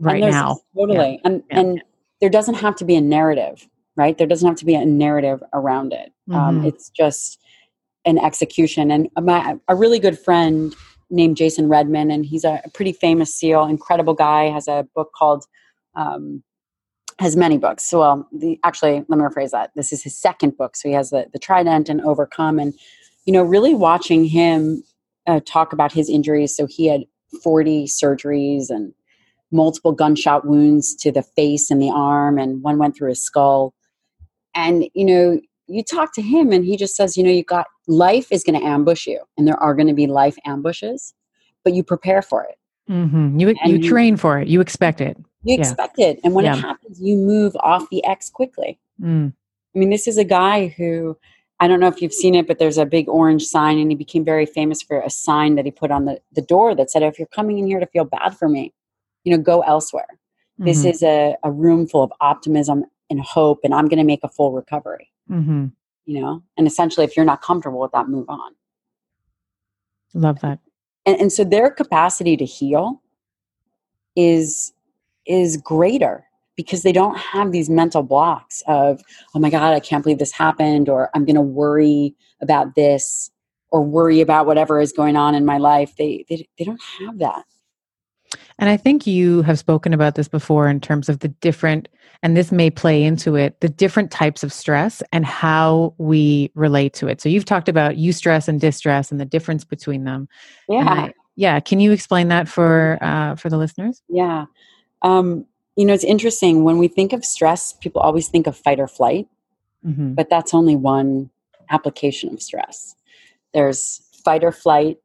right and there's- now Totally. And Yeah. and there doesn't have to be a narrative, right? There doesn't have to be a narrative around it. Um, Mhm. it's just an execution. And my a really good friend named Jason Redman, and he's a pretty famous SEAL, incredible guy, has a book called um, has many books. So well, the actually let me rephrase that. This is his second book. So he has the the Trident and Overcome, and you know, really watching him uh, talk about his injuries. So he had 40 surgeries and multiple gunshot wounds to the face and the arm, and one went through his skull. And, you know, you talk to him, and he just says, you know, you got life is going to ambush you, and there are going to be life ambushes, but you prepare for it. hmm You you train for it. You expect it. You Yeah. expect it. And when Yeah. it happens, you move off the X quickly. Mm. I mean, this is a guy who I don't know if you've seen it, but there's a big orange sign, and he became very famous for a sign that he put on the, the door that said, If you're coming in here to feel bad for me, you know, go elsewhere. This Mhm. is a, a room full of optimism and hope, and I'm going to make a full recovery, Mhm. you know? And essentially, if you're not comfortable with that, move on. Love that. And, and so their capacity to heal is is greater because they don't have these mental blocks of oh my god i can't believe this happened or i'm going to worry about this or worry about whatever is going on in my life they, they they don't have that And I think you have spoken about this before in terms of the different, and this may play into it, the different types of stress and how we relate to it. So you've talked about eustress and distress and the difference between them. Yeah I- yeah. Can you explain that for uh, for the listeners? yeah um, you know it's interesting when we think of stress people always think of fight or flight hmm but that's only one application of stress. There's fight or flight,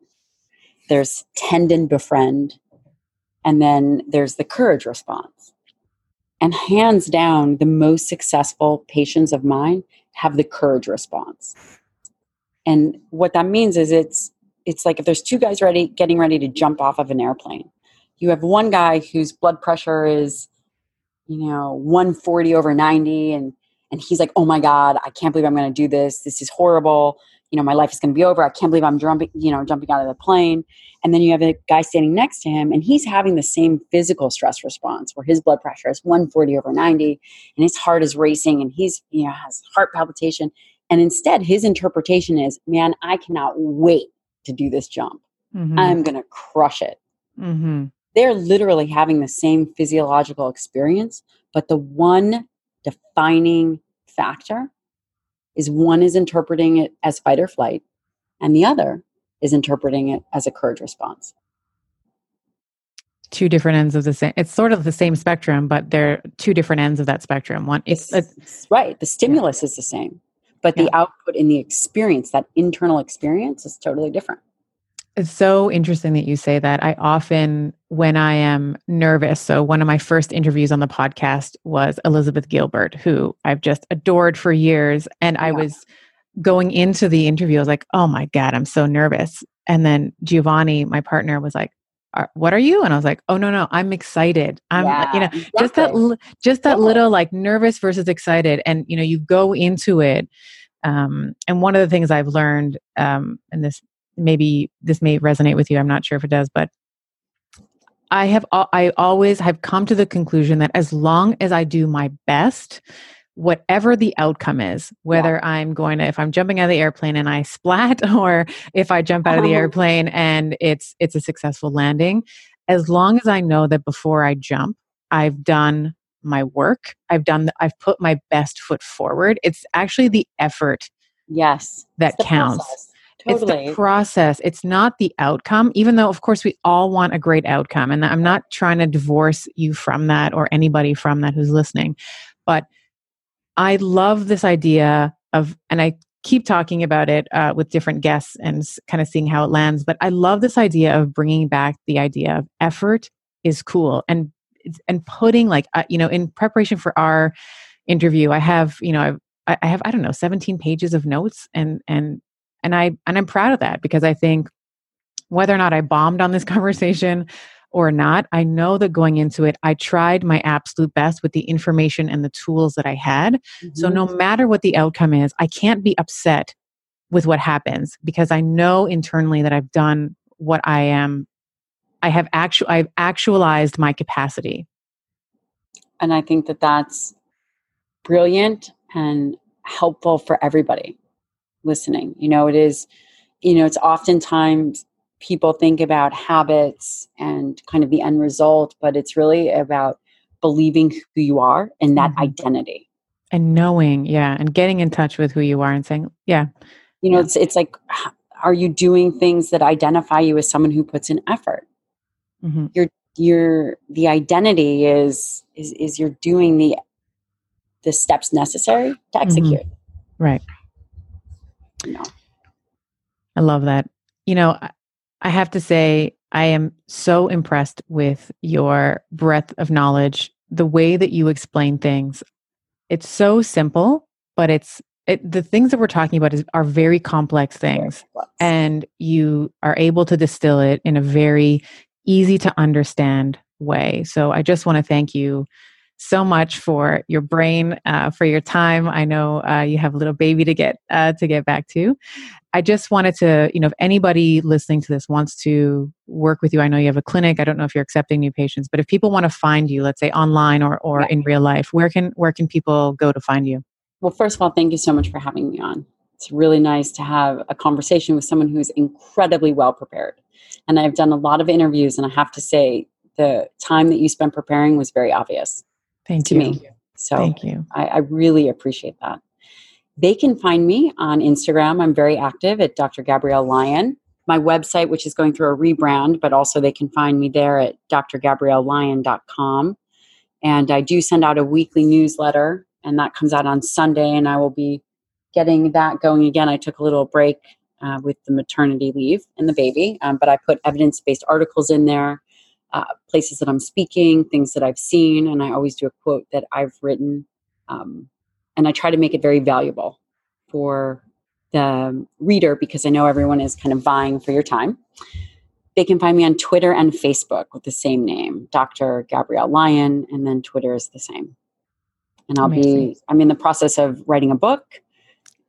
there's tend and befriend, and then there's the courage response. And hands down, the most successful patients of mine have the courage response. And what that means is it's it's like if there's two guys ready getting ready to jump off of an airplane. You have one guy whose blood pressure is you know 140 over 90 and and he's like oh my god i can't believe i'm going to do this. This is horrible. You know my life is going to be over. I can't believe i'm jumping you know jumping out of the plane. And then you have a guy standing next to him and he's having the same physical stress response where his blood pressure is 140 over 90 and his heart is racing and he's you know has heart palpitation. And instead his interpretation is man i cannot wait to do this jump. Hmm i'm going to crush it. Hmm they're literally having the same physiological experience, but the one defining factor is one is interpreting it as fight or flight, and the other is interpreting it as a courage response. Two different ends of the same. It's sort of the same spectrum, but they're two different ends of that spectrum. One, it's, It's, it's right. The stimulus is the same, but the output in the experience, that internal experience, is totally different. It's so interesting that you say that. I often, when I am nervous, so one of my first interviews on the podcast was Elizabeth Gilbert, who I've just adored for years. And I was going into the interview, I was like, oh my God, I'm so nervous. And then Giovanni, my partner, was like, what are you and i was like oh no no i'm excited i'm Yeah, you know exactly. just that just that Yeah. little like nervous versus excited and you know you go into it um and one of the things i've learned um and this maybe this may resonate with you i'm not sure if it does but i have i always have come to the conclusion that as long as i do my best whatever the outcome is whether i'm going to if i'm jumping out of the airplane and i splat <laughs> or if i jump out of the airplane and it's it's a successful landing as long as i know that before i jump i've done my work i've done the, i've put my best foot forward it's actually the effort Yes. that counts process. It's the process. It's not the outcome even though of course we all want a great outcome and i'm not trying to divorce you from that or anybody from that who's listening but i love this idea of and i keep talking about it uh, with different guests and kind of seeing how it lands but i love this idea of bringing back the idea of effort is cool and and putting like uh, you know in preparation for our interview i have you know I've, I I have I don't know 17 pages of notes and and and I and I'm proud of that because I think whether or not I bombed on this <laughs> conversation or not, I know that going into it, I tried my absolute best with the information and the tools that I had. So Mhm. no matter what the outcome is, I can't be upset with what happens because I know internally that I've done what I am. I have actual I've actualized my capacity. and I think that that's brilliant and helpful for everybody listening. You know, it is, you know, it's oftentimes people think about habits and kind of the end result, but it's really about believing who you are and that Mhm. identity. And knowing, yeah, and getting in touch with who you are and saying, yeah, You know, it's it's like, are you doing things that identify you as someone who puts in effort? mhm, Your the identity is is is you're doing the the steps necessary to execute. right. You know, I love that. You know, I- have to say, I am so impressed with your breadth of knowledge, the way that you explain things. It's so simple, but it's it, the things that we're talking about is, are very complex things, and you are able to distill it in a very easy to understand way. So I just want to thank you so much for your brain, uh, for your time. I know uh, you have a little baby to get uh, to get back to. I just wanted to, you know, if anybody listening to this wants to work with you, I know you have a clinic. I don't know if you're accepting new patients, but if people want to find you, let's say online or or Yeah. in real life, where can where can people go to find you? Well, first of all, thank you so much for having me on. It's really nice to have a conversation with someone who's incredibly well prepared. And I've done a lot of interviews, and I have to say, the time that you spent preparing was very obvious Thank to you. me. So Thank you. I, I really appreciate that. They can find me on Instagram. I'm very active at Dr. Gabrielle Lyon. My website, which is going through a rebrand, but also they can find me there at drgabriellelyon.com. And I do send out a weekly newsletter, and that comes out on Sunday. And I will be getting that going again. I took a little break uh, with the maternity leave and the baby, um, but I put evidence based articles in there, uh, places that I'm speaking, things that I've seen, and I always do a quote that I've written. Um, and I try to make it very valuable for the reader because I know everyone is kind of vying for your time. They can find me on Twitter and Facebook with the same name, Dr. Gabrielle Lyon, and then Twitter is the same. And I'll Amazing. be, I'm in the process of writing a book,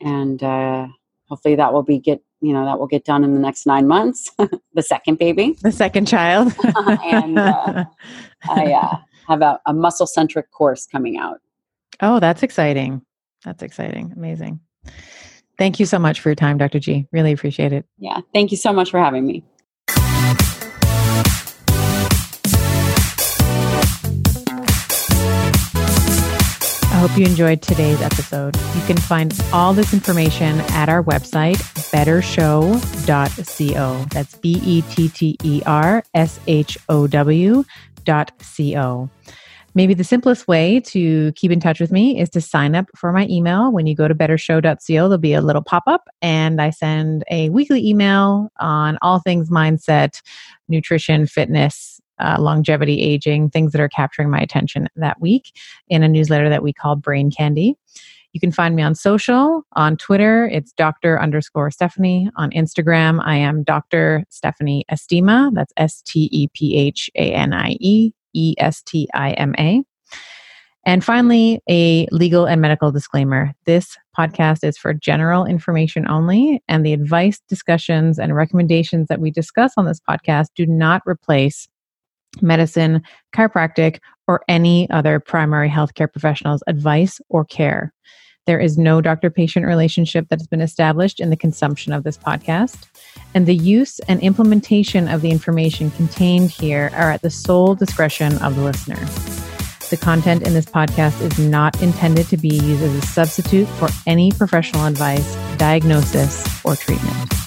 and uh, hopefully that will be get, you know, that will get done in the next nine months. <laughs> the second baby, The second child. <laughs> And, uh, <laughs> I uh, have a, a muscle centric course coming out. oh, that's exciting. That's exciting. Amazing. Thank you so much for your time, Dr. G. Really appreciate it. Yeah, thank you so much for having me. Hope you enjoyed today's episode. You can find all this information at our website, bettershow.co. That's B E T T E R S H O W dot C O. Maybe the simplest way to keep in touch with me is to sign up for my email. When you go to bettershow.co, there'll be a little pop up, and I send a weekly email on all things mindset, nutrition, fitness, uh, longevity, aging, things that are capturing my attention that week in a newsletter that we call Brain Candy. You can find me on social. On Twitter, it's Dr. underscore Stephanie. On Instagram, I am Dr. Stephanie Estima. That's S T E P H A N I E E S T I M A. And finally, a legal and medical disclaimer. This podcast is for general information only, and the advice, discussions, and recommendations that we discuss on this podcast do not replace medicine, chiropractic, or any other primary healthcare professional's advice or care. There is no doctor patient relationship that has been established in the consumption of this podcast, and the use and implementation of the information contained here are at the sole discretion of the listener. The content in this podcast is not intended to be used as a substitute for any professional advice, diagnosis, or treatment.